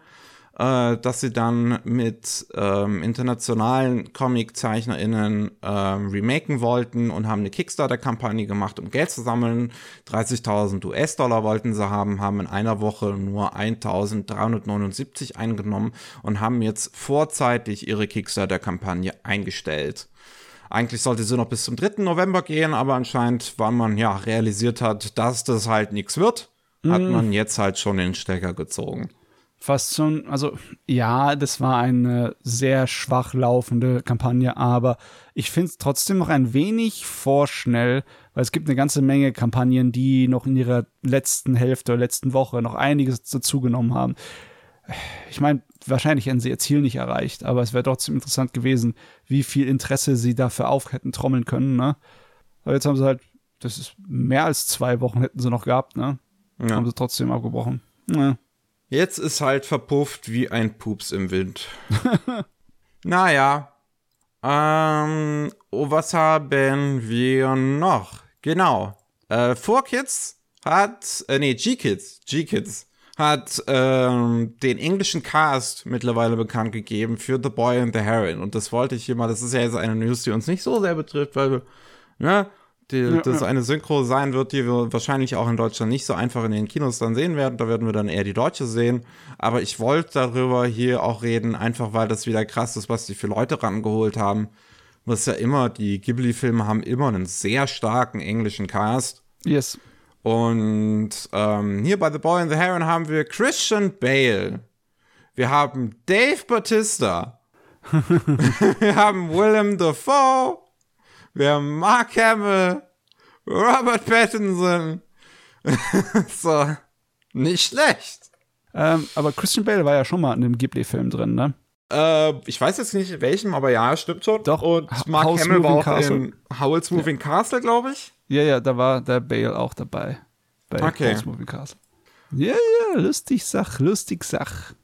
äh, dass sie dann mit ähm, internationalen Comic-ZeichnerInnen ähm, remaken wollten und haben eine Kickstarter-Kampagne gemacht, um Geld zu sammeln. 30.000 US-Dollar wollten sie haben, haben in einer Woche nur 1.379 eingenommen und haben jetzt vorzeitig ihre Kickstarter-Kampagne eingestellt. Eigentlich sollte sie noch bis zum 3. November gehen, aber anscheinend, weil man ja realisiert hat, dass das halt nichts wird, mhm. hat man jetzt halt schon den Stecker gezogen. Fast schon, also ja, das war eine sehr schwach laufende Kampagne, aber ich finde es trotzdem noch ein wenig vorschnell, weil es gibt eine ganze Menge Kampagnen, die noch in ihrer letzten Hälfte oder letzten Woche noch einiges dazugenommen haben. Ich meine, wahrscheinlich hätten sie ihr Ziel nicht erreicht, aber es wäre trotzdem interessant gewesen, wie viel Interesse sie dafür auf hätten trommeln können, ne? Aber jetzt haben sie halt, das ist mehr als zwei Wochen hätten sie noch gehabt, ne? Ja. Haben sie trotzdem abgebrochen. Ja. Jetzt ist halt verpufft wie ein Pups im Wind. naja. Ähm, oh, was haben wir noch? Genau. Äh, 4Kids hat, äh, nee, G-Kids, G-Kids hat ähm, den englischen Cast mittlerweile bekannt gegeben für The Boy and the Heron. Und das wollte ich hier mal, das ist ja jetzt eine News, die uns nicht so sehr betrifft, weil ne, die, ja, das ja. eine Synchro sein wird, die wir wahrscheinlich auch in Deutschland nicht so einfach in den Kinos dann sehen werden. Da werden wir dann eher die Deutsche sehen. Aber ich wollte darüber hier auch reden, einfach weil das wieder krass ist, was die für Leute rangeholt haben. Was ja immer, die Ghibli-Filme haben immer einen sehr starken englischen Cast. Yes. Und ähm, hier bei The Boy and the Heron haben wir Christian Bale. Wir haben Dave Bautista. wir haben Willem Dafoe. Wir haben Mark Hamill. Robert Pattinson. so, nicht schlecht. Ähm, aber Christian Bale war ja schon mal in einem Ghibli-Film drin, ne? Äh, ich weiß jetzt nicht welchem, aber ja, stimmt schon. Doch. Und Mark House Hamill war auch Castle. in Howl's Moving ja. Castle, glaube ich. Ja, ja, da war der Bale auch dabei. Bei okay. House Moving Castle. Ja, ja, lustig Sach, lustig Sach.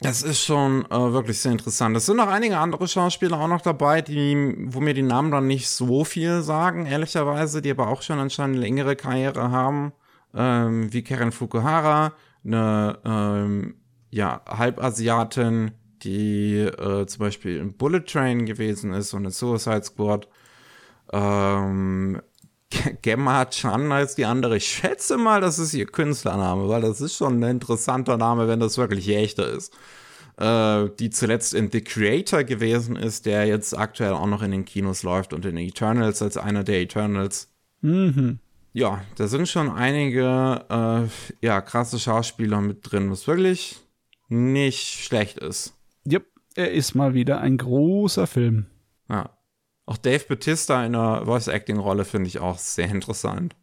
Das ist schon äh, wirklich sehr interessant. Es sind noch einige andere Schauspieler auch noch dabei, die, wo mir die Namen dann nicht so viel sagen, ehrlicherweise, die aber auch schon anscheinend eine längere Karriere haben, ähm, wie Karen Fukuhara, eine ähm, ja, Halbasiatin, die äh, zum Beispiel in Bullet Train gewesen ist und in Suicide Squad. Ähm, Gemma Chan als die andere. Ich schätze mal, das ist ihr Künstlername, weil das ist schon ein interessanter Name, wenn das wirklich echter ist. Äh, die zuletzt in The Creator gewesen ist, der jetzt aktuell auch noch in den Kinos läuft und in Eternals als einer der Eternals. Mhm. Ja, da sind schon einige äh, ja, krasse Schauspieler mit drin, was wirklich nicht schlecht ist. Yep, er ist mal wieder ein großer Film. Ja. Auch Dave Bautista in der Voice-Acting-Rolle finde ich auch sehr interessant.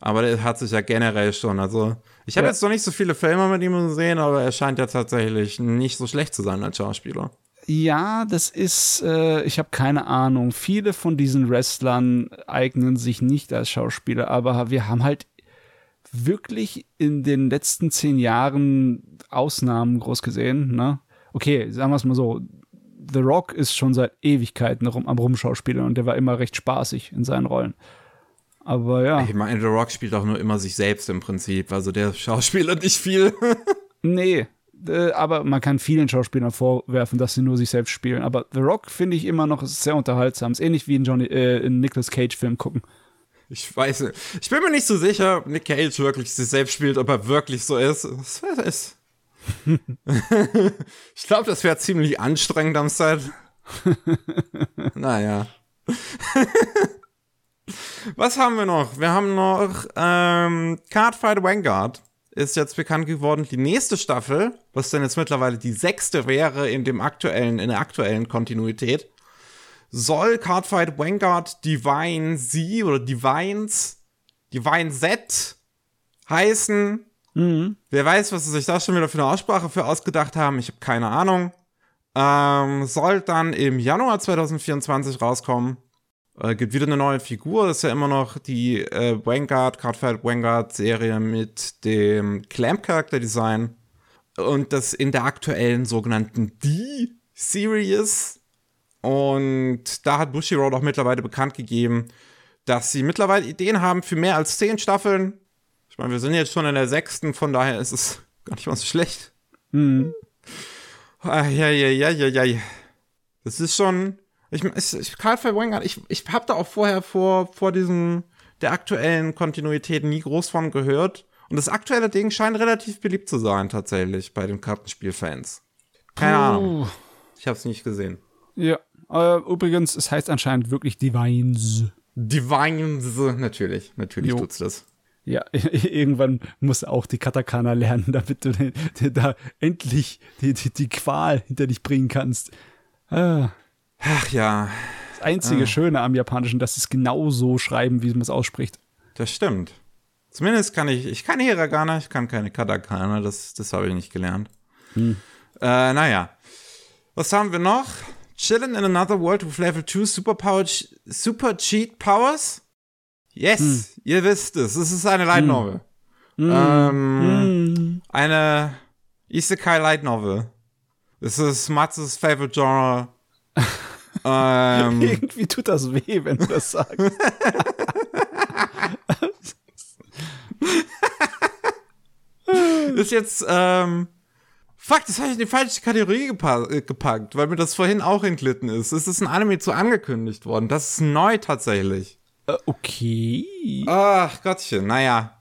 Aber der hat sich ja generell schon, also ich habe ja. jetzt noch nicht so viele Filme mit ihm gesehen, aber er scheint ja tatsächlich nicht so schlecht zu sein als Schauspieler. Ja, das ist, äh, ich habe keine Ahnung. Viele von diesen Wrestlern eignen sich nicht als Schauspieler, aber wir haben halt wirklich in den letzten zehn Jahren Ausnahmen groß gesehen. Ne? Okay, sagen wir es mal so The Rock ist schon seit Ewigkeiten rum, am Rumschauspielern und der war immer recht spaßig in seinen Rollen. Aber ja. Ich meine, The Rock spielt auch nur immer sich selbst im Prinzip. Also der Schauspieler nicht viel. nee, äh, aber man kann vielen Schauspielern vorwerfen, dass sie nur sich selbst spielen. Aber The Rock finde ich immer noch sehr unterhaltsam. Ist ähnlich wie in, Johnny, äh, in Nicolas Cage-Film gucken. Ich weiß nicht. Ich bin mir nicht so sicher, ob Nick Cage wirklich sich selbst spielt, ob er wirklich so ist. Das ist. ich glaube, das wäre ziemlich anstrengend am Set. naja. Was haben wir noch? Wir haben noch ähm, Cardfight Vanguard ist jetzt bekannt geworden, die nächste Staffel, was dann jetzt mittlerweile die sechste wäre in dem aktuellen, in der aktuellen Kontinuität, soll Cardfight Vanguard Divine Z oder Divines, Divine Z heißen. Mhm. Wer weiß, was sie sich da schon wieder für eine Aussprache für ausgedacht haben. Ich habe keine Ahnung. Ähm, soll dann im Januar 2024 rauskommen. Äh, gibt wieder eine neue Figur. Das ist ja immer noch die äh, Vanguard, Cardfight Vanguard Serie mit dem Clamp-Charakter-Design. Und das in der aktuellen sogenannten D-Series. Und da hat Bushiroad auch mittlerweile bekannt gegeben, dass sie mittlerweile Ideen haben für mehr als zehn Staffeln. Ich meine, wir sind jetzt schon in der sechsten, von daher ist es gar nicht mal so schlecht. Mhm. Ah, ja, ja, ja, ja, ja. Das ist schon, ich, ich Karl Verwangert, ich, ich habe da auch vorher vor, vor diesem, der aktuellen Kontinuität nie groß von gehört. Und das aktuelle Ding scheint relativ beliebt zu sein, tatsächlich, bei den Kartenspielfans. Keine Puh. Ahnung. Ich habe es nicht gesehen. Ja, äh, übrigens, es heißt anscheinend wirklich Divines. Divines, natürlich. Natürlich jo. tut's das. Ja, irgendwann muss auch die Katakana lernen, damit du den, den da endlich die, die, die Qual hinter dich bringen kannst. Ah. Ach ja. Das einzige ah. Schöne am Japanischen, dass sie es genau so schreiben, wie man es ausspricht. Das stimmt. Zumindest kann ich, ich kann Hiragana, ich kann keine Katakana, das, das habe ich nicht gelernt. Hm. Äh, naja. Was haben wir noch? Chilling in another world with level 2 superpower, super cheat powers? Yes, hm. ihr wisst es. Es ist eine Light hm. Novel. Hm. Ähm, hm. Eine Isekai Light Novel. Es ist Matsus favorite Genre. Ähm, Irgendwie tut das weh, wenn du das sagst. ist jetzt, ähm, fuck, das habe ich in die falsche Kategorie gepa äh, gepackt, weil mir das vorhin auch entglitten ist. Es ist ein Anime zu angekündigt worden. Das ist neu tatsächlich. Äh, okay. Ach Gottchen, naja.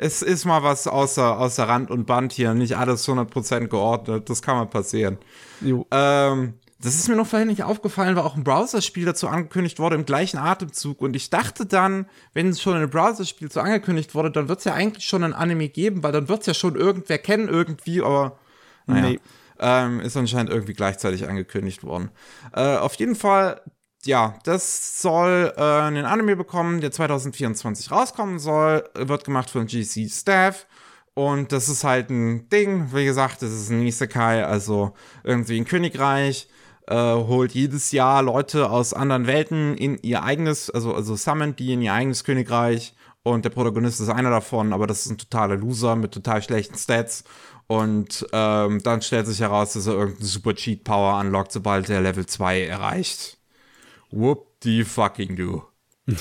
Es ist mal was außer, außer Rand und Band hier, nicht alles 100% geordnet. Das kann mal passieren. Ähm, das ist mir noch vorhin nicht aufgefallen, weil auch ein Browserspiel dazu angekündigt wurde im gleichen Atemzug. Und ich dachte dann, wenn es schon ein Browserspiel zu angekündigt wurde, dann wird es ja eigentlich schon ein Anime geben, weil dann wird es ja schon irgendwer kennen irgendwie, aber naja, nee. ähm, ist anscheinend irgendwie gleichzeitig angekündigt worden. Äh, auf jeden Fall, ja, das soll äh, einen Anime bekommen, der 2024 rauskommen soll, wird gemacht von GC Staff. Und das ist halt ein Ding, wie gesagt, das ist ein Isekai, also irgendwie ein Königreich äh, holt jedes Jahr Leute aus anderen Welten in ihr eigenes, also, also summont die in ihr eigenes Königreich. Und der Protagonist ist einer davon, aber das ist ein totaler Loser mit total schlechten Stats. Und ähm, dann stellt sich heraus, dass er irgendeine super Cheat Power unlockt, sobald er Level 2 erreicht. Whoop die fucking do.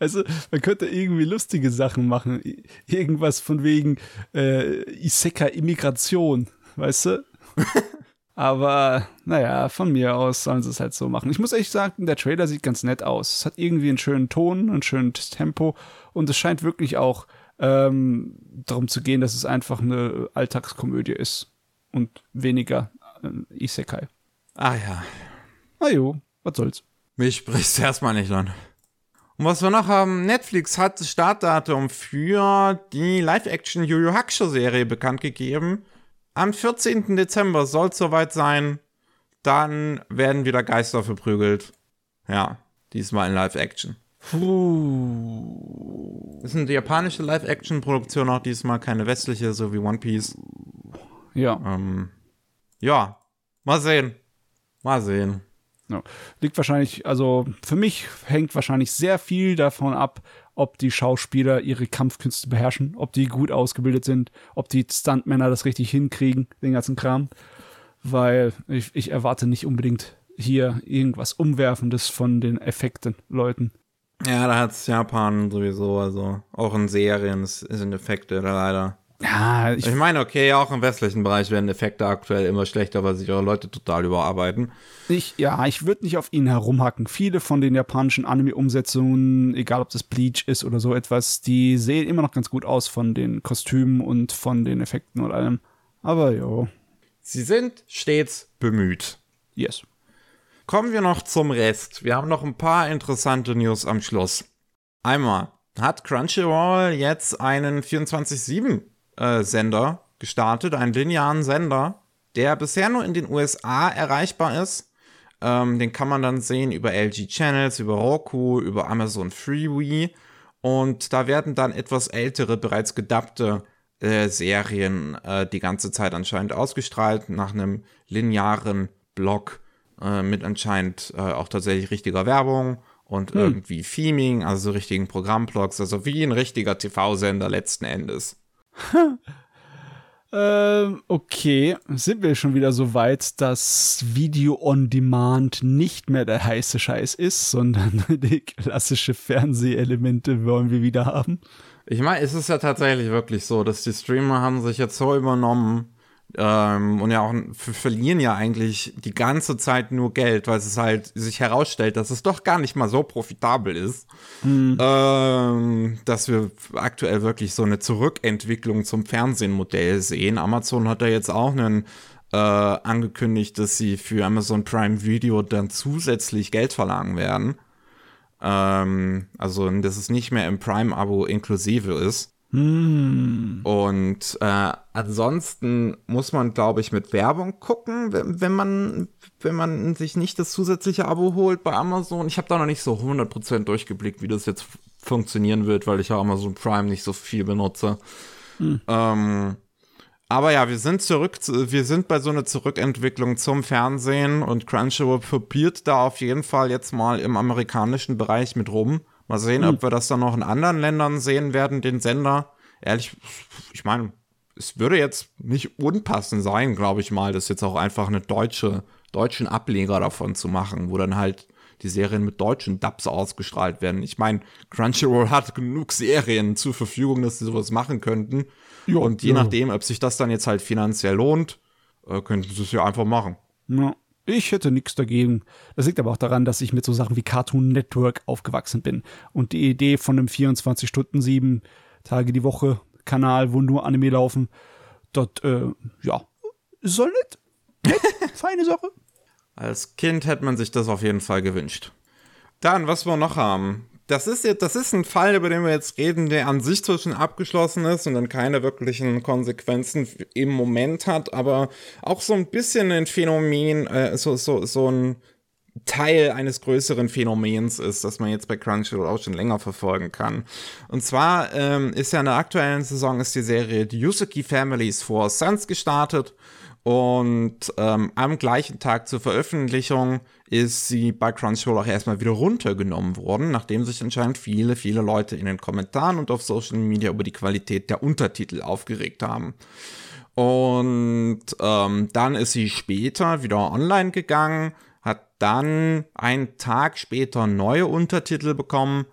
Also, man könnte irgendwie lustige Sachen machen. Irgendwas von wegen äh, Isekai-Immigration, weißt du? Aber naja, von mir aus sollen sie es halt so machen. Ich muss echt sagen, der Trailer sieht ganz nett aus. Es hat irgendwie einen schönen Ton, ein schönes Tempo und es scheint wirklich auch ähm, darum zu gehen, dass es einfach eine Alltagskomödie ist und weniger äh, Isekai. Ah ja. Na jo, was soll's. Mich spricht's erstmal nicht an. Und was wir noch haben, Netflix hat das Startdatum für die Live-Action Yu Yu Hakusho Serie bekannt gegeben. Am 14. Dezember soll es soweit sein. Dann werden wieder Geister verprügelt. Ja, diesmal in Live-Action. Das ist eine japanische Live-Action-Produktion, auch diesmal keine westliche, so wie One Piece. Ja. Ähm, ja, mal sehen. Mal sehen. Ja. Liegt wahrscheinlich, also für mich hängt wahrscheinlich sehr viel davon ab, ob die Schauspieler ihre Kampfkünste beherrschen, ob die gut ausgebildet sind, ob die Stuntmänner das richtig hinkriegen, den ganzen Kram. weil ich, ich erwarte nicht unbedingt hier irgendwas Umwerfendes von den Effekten, Leuten. Ja, da hat's Japan sowieso, also auch in Serien sind Effekte da leider. Ja, ich, ich meine, okay, auch im westlichen Bereich werden Effekte aktuell immer schlechter, weil sich eure Leute total überarbeiten. Ich, ja, ich würde nicht auf ihn herumhacken. Viele von den japanischen Anime-Umsetzungen, egal ob das Bleach ist oder so etwas, die sehen immer noch ganz gut aus von den Kostümen und von den Effekten und allem. Aber jo. Sie sind stets bemüht. Yes. Kommen wir noch zum Rest. Wir haben noch ein paar interessante News am Schluss. Einmal hat Crunchyroll jetzt einen 24-7 äh, Sender gestartet, einen linearen Sender, der bisher nur in den USA erreichbar ist. Ähm, den kann man dann sehen über LG Channels, über Roku, über Amazon Freewee. Und da werden dann etwas ältere, bereits gedappte äh, Serien äh, die ganze Zeit anscheinend ausgestrahlt, nach einem linearen Block äh, mit anscheinend äh, auch tatsächlich richtiger Werbung und hm. irgendwie Theming, also so richtigen Programmblocks, also wie ein richtiger TV-Sender letzten Endes. ähm, okay, sind wir schon wieder so weit, dass Video on Demand nicht mehr der heiße Scheiß ist, sondern die klassische Fernsehelemente wollen wir wieder haben? Ich meine, es ist ja tatsächlich wirklich so, dass die Streamer haben sich jetzt so übernommen, ähm, und ja auch verlieren ja eigentlich die ganze Zeit nur Geld, weil es halt sich herausstellt, dass es doch gar nicht mal so profitabel ist, mhm. ähm, dass wir aktuell wirklich so eine Zurückentwicklung zum Fernsehenmodell sehen. Amazon hat da jetzt auch einen äh, angekündigt, dass sie für Amazon Prime Video dann zusätzlich Geld verlangen werden. Ähm, also, dass es nicht mehr im Prime-Abo inklusive ist. Hm. Und äh, ansonsten muss man, glaube ich, mit Werbung gucken, wenn, wenn, man wenn man sich nicht das zusätzliche Abo holt bei Amazon. Ich habe da noch nicht so 100% durchgeblickt, wie das jetzt funktionieren wird, weil ich ja Amazon Prime nicht so viel benutze. Hm. Ähm, aber ja, wir sind zurück, wir sind bei so einer Zurückentwicklung zum Fernsehen und Crunchyroll probiert da auf jeden Fall jetzt mal im amerikanischen Bereich mit rum. Mal sehen, hm. ob wir das dann noch in anderen Ländern sehen werden, den Sender. Ehrlich, ich meine, es würde jetzt nicht unpassend sein, glaube ich mal, das jetzt auch einfach eine deutsche, deutschen Ableger davon zu machen, wo dann halt die Serien mit deutschen Dubs ausgestrahlt werden. Ich meine, Crunchyroll hat genug Serien zur Verfügung, dass sie sowas machen könnten. Jo, und je jo. nachdem, ob sich das dann jetzt halt finanziell lohnt, äh, könnten sie es ja einfach machen. Ja. Ich hätte nichts dagegen. Das liegt aber auch daran, dass ich mit so Sachen wie Cartoon Network aufgewachsen bin. Und die Idee von einem 24 Stunden, sieben Tage die Woche Kanal, wo nur Anime laufen, dort, äh, ja, soll nicht. Nett, feine Sache. Als Kind hätte man sich das auf jeden Fall gewünscht. Dann, was wir noch haben das ist jetzt, das ist ein Fall, über den wir jetzt reden, der an sich zwar schon abgeschlossen ist und dann keine wirklichen Konsequenzen im Moment hat, aber auch so ein bisschen ein Phänomen, äh, so, so, so ein Teil eines größeren Phänomens ist, das man jetzt bei Crunchyroll auch schon länger verfolgen kann. Und zwar ähm, ist ja in der aktuellen Saison ist die Serie The Yusuki Families for Sons gestartet und ähm, am gleichen Tag zur Veröffentlichung ist sie bei Crunchyroll auch erstmal wieder runtergenommen worden, nachdem sich anscheinend viele, viele Leute in den Kommentaren und auf Social Media über die Qualität der Untertitel aufgeregt haben. Und ähm, dann ist sie später wieder online gegangen, hat dann einen Tag später neue Untertitel bekommen.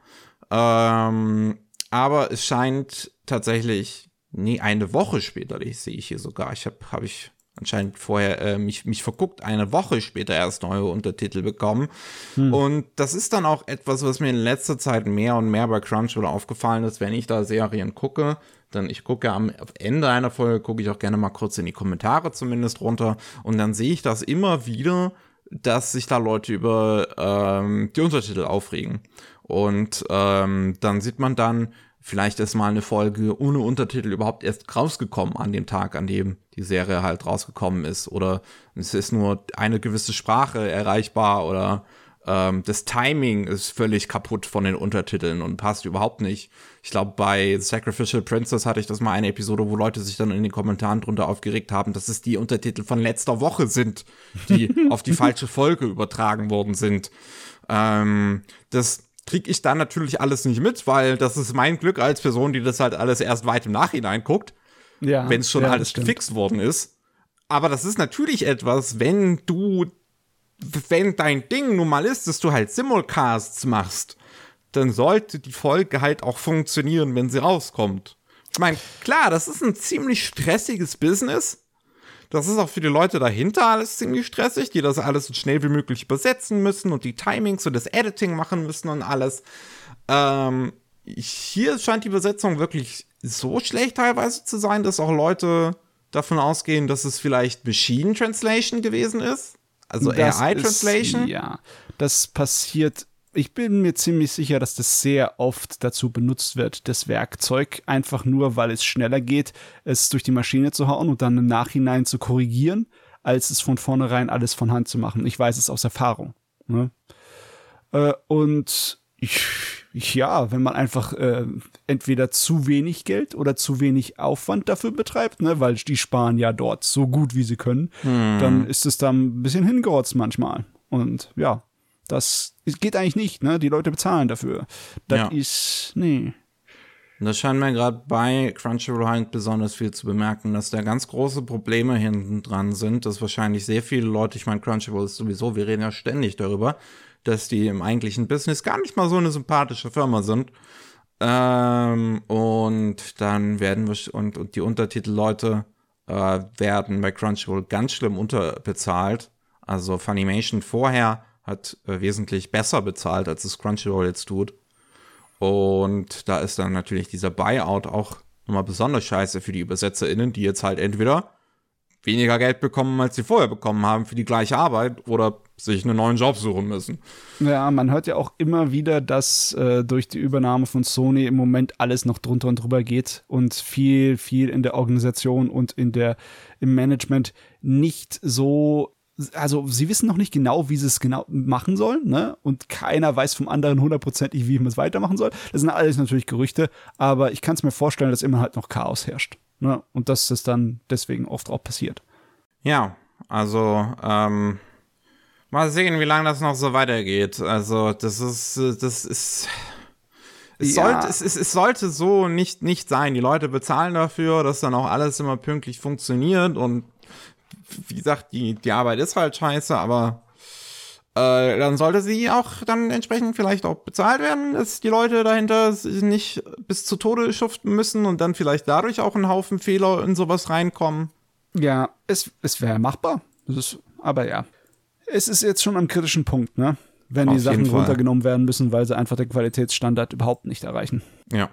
Ähm, aber es scheint tatsächlich, nee, eine Woche später, ich sehe ich hier sogar, ich habe hab ich anscheinend vorher äh, mich, mich verguckt, eine Woche später erst neue Untertitel bekommen. Hm. Und das ist dann auch etwas, was mir in letzter Zeit mehr und mehr bei Crunchyroll aufgefallen ist, wenn ich da Serien gucke. Dann ich gucke am Ende einer Folge, gucke ich auch gerne mal kurz in die Kommentare zumindest runter. Und dann sehe ich das immer wieder, dass sich da Leute über ähm, die Untertitel aufregen. Und ähm, dann sieht man dann, Vielleicht ist mal eine Folge ohne Untertitel überhaupt erst rausgekommen an dem Tag, an dem die Serie halt rausgekommen ist. Oder es ist nur eine gewisse Sprache erreichbar oder ähm, das Timing ist völlig kaputt von den Untertiteln und passt überhaupt nicht. Ich glaube, bei Sacrificial Princess hatte ich das mal eine Episode, wo Leute sich dann in den Kommentaren drunter aufgeregt haben, dass es die Untertitel von letzter Woche sind, die auf die falsche Folge übertragen worden sind. Ähm, das kriege ich dann natürlich alles nicht mit, weil das ist mein Glück als Person, die das halt alles erst weit im Nachhinein guckt, ja, wenn es schon ja, alles gefixt worden ist. aber das ist natürlich etwas, wenn du, wenn dein Ding nun mal ist, dass du halt Simulcasts machst, dann sollte die Folge halt auch funktionieren, wenn sie rauskommt. Ich meine, klar, das ist ein ziemlich stressiges Business. Das ist auch für die Leute dahinter alles ziemlich stressig, die das alles so schnell wie möglich übersetzen müssen und die Timings und das Editing machen müssen und alles. Ähm, hier scheint die Übersetzung wirklich so schlecht teilweise zu sein, dass auch Leute davon ausgehen, dass es vielleicht Machine Translation gewesen ist. Also AI Translation. Ist, ja, das passiert. Ich bin mir ziemlich sicher, dass das sehr oft dazu benutzt wird, das Werkzeug, einfach nur, weil es schneller geht, es durch die Maschine zu hauen und dann im Nachhinein zu korrigieren, als es von vornherein alles von Hand zu machen. Ich weiß es aus Erfahrung. Ne? Äh, und ich ja, wenn man einfach äh, entweder zu wenig Geld oder zu wenig Aufwand dafür betreibt, ne, weil die sparen ja dort so gut wie sie können, hm. dann ist es da ein bisschen hingerotzt manchmal. Und ja, das geht eigentlich nicht, ne? Die Leute bezahlen dafür. Das ja. ist, nee. Das scheint mir gerade bei Crunchyroll halt besonders viel zu bemerken, dass da ganz große Probleme hinten dran sind, dass wahrscheinlich sehr viele Leute, ich meine, Crunchyroll ist sowieso, wir reden ja ständig darüber, dass die im eigentlichen Business gar nicht mal so eine sympathische Firma sind. Ähm, und dann werden wir, und, und die Untertitelleute äh, werden bei Crunchyroll ganz schlimm unterbezahlt. Also Funimation vorher hat äh, wesentlich besser bezahlt, als es Crunchyroll jetzt tut. Und da ist dann natürlich dieser Buyout auch nochmal besonders scheiße für die ÜbersetzerInnen, die jetzt halt entweder weniger Geld bekommen, als sie vorher bekommen haben für die gleiche Arbeit oder sich einen neuen Job suchen müssen. Ja, man hört ja auch immer wieder, dass äh, durch die Übernahme von Sony im Moment alles noch drunter und drüber geht und viel, viel in der Organisation und in der, im Management nicht so also sie wissen noch nicht genau, wie sie es genau machen sollen, ne? Und keiner weiß vom anderen hundertprozentig, wie man es weitermachen soll. Das sind alles natürlich Gerüchte, aber ich kann es mir vorstellen, dass immer halt noch Chaos herrscht. Ne? Und dass es dann deswegen oft auch passiert. Ja, also ähm, Mal sehen, wie lange das noch so weitergeht. Also, das ist, das ist. Es, ja. sollte, es, es, es, sollte so nicht, nicht sein. Die Leute bezahlen dafür, dass dann auch alles immer pünktlich funktioniert. Und wie gesagt, die, die Arbeit ist halt scheiße, aber äh, dann sollte sie auch dann entsprechend vielleicht auch bezahlt werden, dass die Leute dahinter nicht bis zu Tode schuften müssen und dann vielleicht dadurch auch ein Haufen Fehler in sowas reinkommen. Ja, es, es wäre machbar. Ist, aber ja es ist jetzt schon am kritischen Punkt, ne? Wenn Auf die Sachen runtergenommen werden müssen, weil sie einfach den Qualitätsstandard überhaupt nicht erreichen. Ja.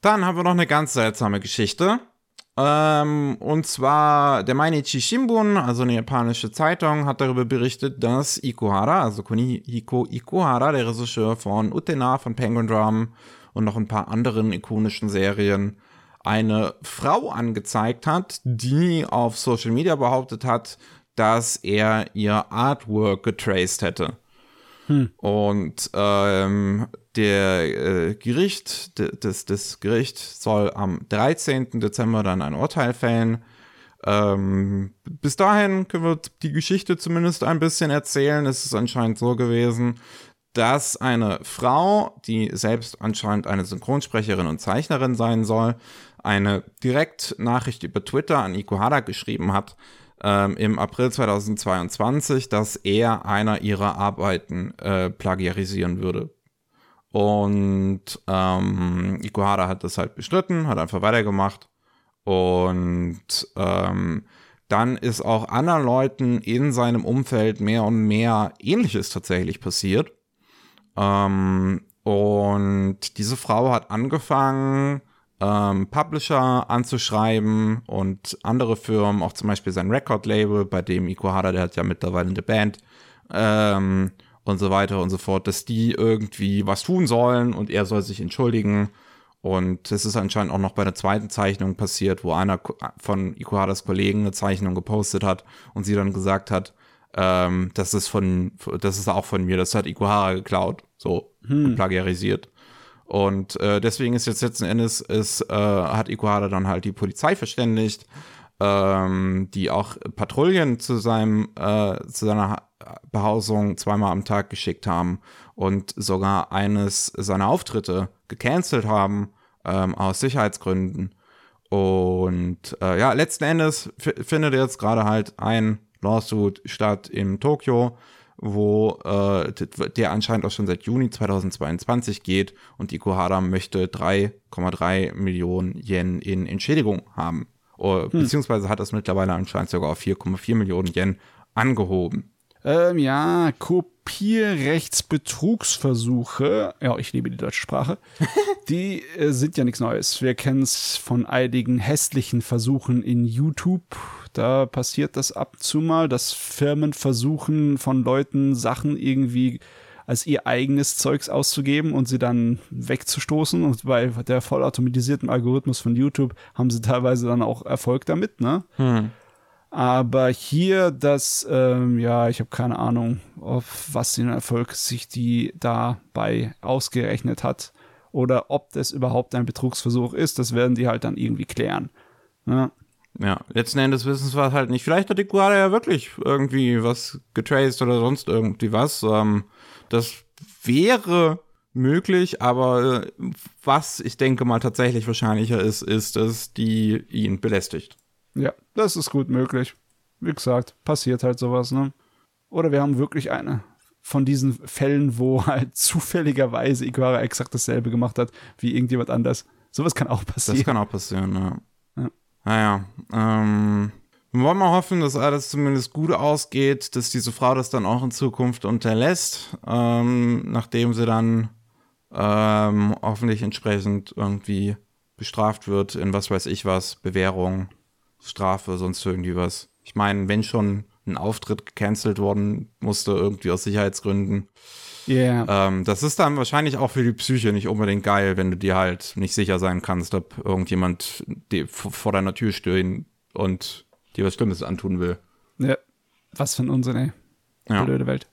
Dann haben wir noch eine ganz seltsame Geschichte. Ähm, und zwar der Mainichi Shimbun, also eine japanische Zeitung, hat darüber berichtet, dass Ikuhara, also Kunihiko Ikuhara, der Regisseur von Utena, von Penguin Drum und noch ein paar anderen ikonischen Serien, eine Frau angezeigt hat, die auf Social Media behauptet hat, dass er ihr Artwork getraced hätte. Hm. Und ähm, der äh, Gericht, das, das Gericht soll am 13. Dezember dann ein Urteil fällen. Ähm, bis dahin können wir die Geschichte zumindest ein bisschen erzählen. Es ist anscheinend so gewesen, dass eine Frau, die selbst anscheinend eine Synchronsprecherin und Zeichnerin sein soll, eine Direktnachricht über Twitter an Ikuhara geschrieben hat, ähm, im April 2022, dass er einer ihrer Arbeiten äh, plagiarisieren würde. Und ähm, Ikuhara hat das halt bestritten, hat einfach weitergemacht. Und ähm, dann ist auch anderen Leuten in seinem Umfeld mehr und mehr Ähnliches tatsächlich passiert. Ähm, und diese Frau hat angefangen, ähm, Publisher anzuschreiben und andere Firmen, auch zum Beispiel sein Record-Label, bei dem Ikuhara, der hat ja mittlerweile eine Band ähm, und so weiter und so fort, dass die irgendwie was tun sollen und er soll sich entschuldigen. Und das ist anscheinend auch noch bei der zweiten Zeichnung passiert, wo einer von Ikuharas Kollegen eine Zeichnung gepostet hat und sie dann gesagt hat, ähm, das ist von, das ist auch von mir, das hat Ikuhara geklaut, so hm. plagiarisiert. Und äh, deswegen ist jetzt letzten Endes, ist, äh, hat Ikuhara dann halt die Polizei verständigt, ähm, die auch Patrouillen zu seinem, äh, zu seiner Behausung zweimal am Tag geschickt haben und sogar eines seiner Auftritte gecancelt haben, ähm, aus Sicherheitsgründen. Und äh, ja, letzten Endes findet jetzt gerade halt ein Lawsuit statt in Tokio, wo äh, der anscheinend auch schon seit Juni 2022 geht und Ikuhara möchte 3,3 Millionen Yen in Entschädigung haben. Oder, hm. Beziehungsweise hat das mittlerweile anscheinend sogar auf 4,4 Millionen Yen angehoben. Ähm, ja, Kopierrechtsbetrugsversuche, ja, ich liebe die deutsche Sprache, die äh, sind ja nichts Neues. Wir kennen es von einigen hässlichen Versuchen in YouTube. Da passiert das ab und zu mal, dass Firmen versuchen, von Leuten Sachen irgendwie als ihr eigenes Zeugs auszugeben und sie dann wegzustoßen. Und bei der vollautomatisierten Algorithmus von YouTube haben sie teilweise dann auch Erfolg damit, ne? Hm. Aber hier das, ähm, ja, ich habe keine Ahnung, auf was den Erfolg sich die dabei ausgerechnet hat oder ob das überhaupt ein Betrugsversuch ist, das werden die halt dann irgendwie klären. Ja, ja letzten Endes wissen wir halt nicht. Vielleicht hat die Guarda ja wirklich irgendwie was getraced oder sonst irgendwie was. Ähm, das wäre möglich, aber äh, was ich denke mal tatsächlich wahrscheinlicher ist, ist, dass die ihn belästigt. Ja, das ist gut möglich. Wie gesagt, passiert halt sowas, ne? Oder wir haben wirklich eine von diesen Fällen, wo halt zufälligerweise Iguara exakt dasselbe gemacht hat wie irgendjemand anders. Sowas kann auch passieren. Das kann auch passieren, ja. ja. Naja, ähm, wir wollen mal hoffen, dass alles zumindest gut ausgeht, dass diese Frau das dann auch in Zukunft unterlässt, ähm, nachdem sie dann ähm, hoffentlich entsprechend irgendwie bestraft wird in was weiß ich was, Bewährung Strafe, sonst irgendwie was. Ich meine, wenn schon ein Auftritt gecancelt worden musste, irgendwie aus Sicherheitsgründen. Ja. Yeah. Ähm, das ist dann wahrscheinlich auch für die Psyche nicht unbedingt geil, wenn du dir halt nicht sicher sein kannst, ob irgendjemand vor deiner Tür stehen und dir was Schlimmes antun will. Ja. Was für ein Unsinn, ey. Ja. Blöde Welt.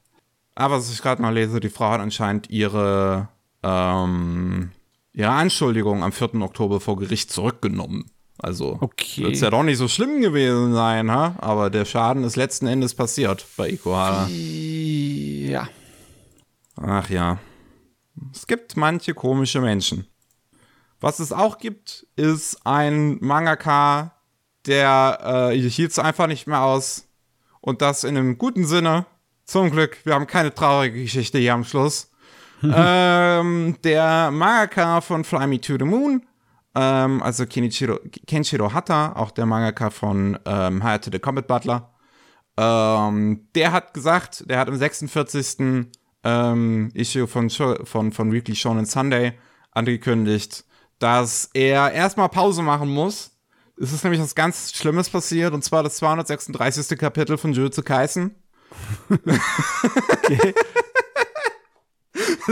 Aber was ich gerade noch lese, die Frau hat anscheinend ihre, ähm, ihre Anschuldigung am 4. Oktober vor Gericht zurückgenommen. Also okay. wird es ja doch nicht so schlimm gewesen sein, ha? aber der Schaden ist letzten Endes passiert bei Ikuhara. Ja. Ach ja. Es gibt manche komische Menschen. Was es auch gibt, ist ein Mangaka, der äh, hielt es einfach nicht mehr aus. Und das in einem guten Sinne. Zum Glück, wir haben keine traurige Geschichte hier am Schluss. ähm, der Mangaka von Fly Me to the Moon ähm, also Kenichiro, Kenshiro Hatta, auch der Mangaka von ähm, Hayate the Combat Butler. Ähm, der hat gesagt, der hat im 46. Ähm, Issue von, von, von Weekly Shonen Sunday angekündigt, dass er erstmal Pause machen muss. Es ist nämlich was ganz Schlimmes passiert, und zwar das 236. Kapitel von Jujutsu Kaisen. okay.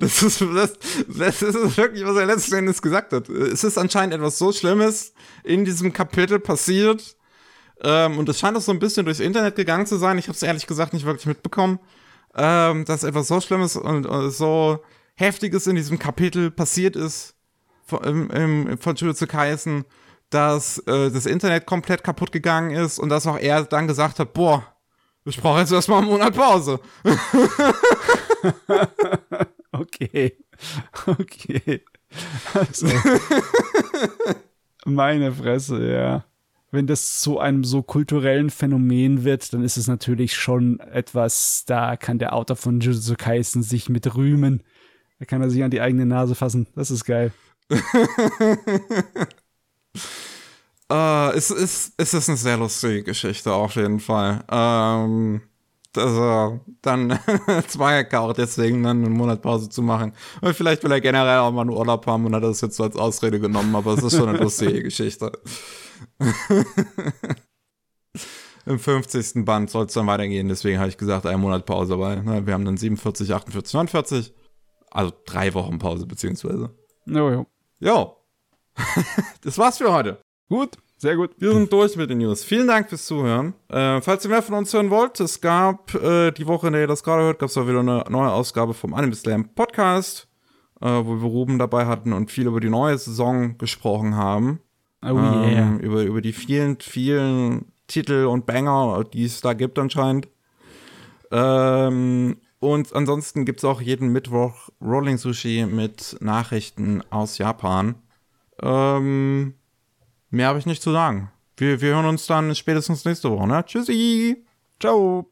das, ist, das, das ist wirklich, was er letzten Endes gesagt hat. Es ist anscheinend etwas so Schlimmes in diesem Kapitel passiert. Ähm, und es scheint auch so ein bisschen durchs Internet gegangen zu sein. Ich habe es ehrlich gesagt nicht wirklich mitbekommen, ähm, dass etwas so Schlimmes und, und, so Heftiges in diesem Kapitel passiert ist von, im, im, von Jujutsu Kaisen, dass äh, das Internet komplett kaputt gegangen ist und dass auch er dann gesagt hat, boah, ich brauche jetzt erstmal einen Monat Pause. okay. Okay. Also, meine Fresse, ja. Wenn das zu einem so kulturellen Phänomen wird, dann ist es natürlich schon etwas, da kann der Autor von Jujutsu Kaisen sich mit rühmen. Da kann er sich an die eigene Nase fassen. Das ist geil. Uh, es, ist, es ist eine sehr lustige Geschichte auf jeden Fall. Ähm, also dann Zweiecker auch deswegen dann eine Monatpause zu machen. Und vielleicht will er generell auch mal einen Urlaub haben und hat das jetzt so als Ausrede genommen, aber es ist schon eine lustige Geschichte. Im 50. Band soll es dann weitergehen, deswegen habe ich gesagt, ein Monat Pause, weil ne, wir haben dann 47, 48, 49. Also drei Wochen Pause, beziehungsweise. Jo, jo. Jo. das war's für heute. Gut, sehr gut. Wir sind durch mit den News. Vielen Dank fürs Zuhören. Äh, falls ihr mehr von uns hören wollt, es gab äh, die Woche, in der ihr das gerade hört, gab es auch wieder eine neue Ausgabe vom Anime Slam Podcast, äh, wo wir Ruben dabei hatten und viel über die neue Saison gesprochen haben. Oh yeah. Ähm, über, über die vielen, vielen Titel und Banger, die es da gibt anscheinend. Ähm, und ansonsten gibt es auch jeden Mittwoch Rolling Sushi mit Nachrichten aus Japan. Ähm, mehr habe ich nicht zu sagen. Wir, wir hören uns dann spätestens nächste Woche, ne? Tschüssi. Ciao.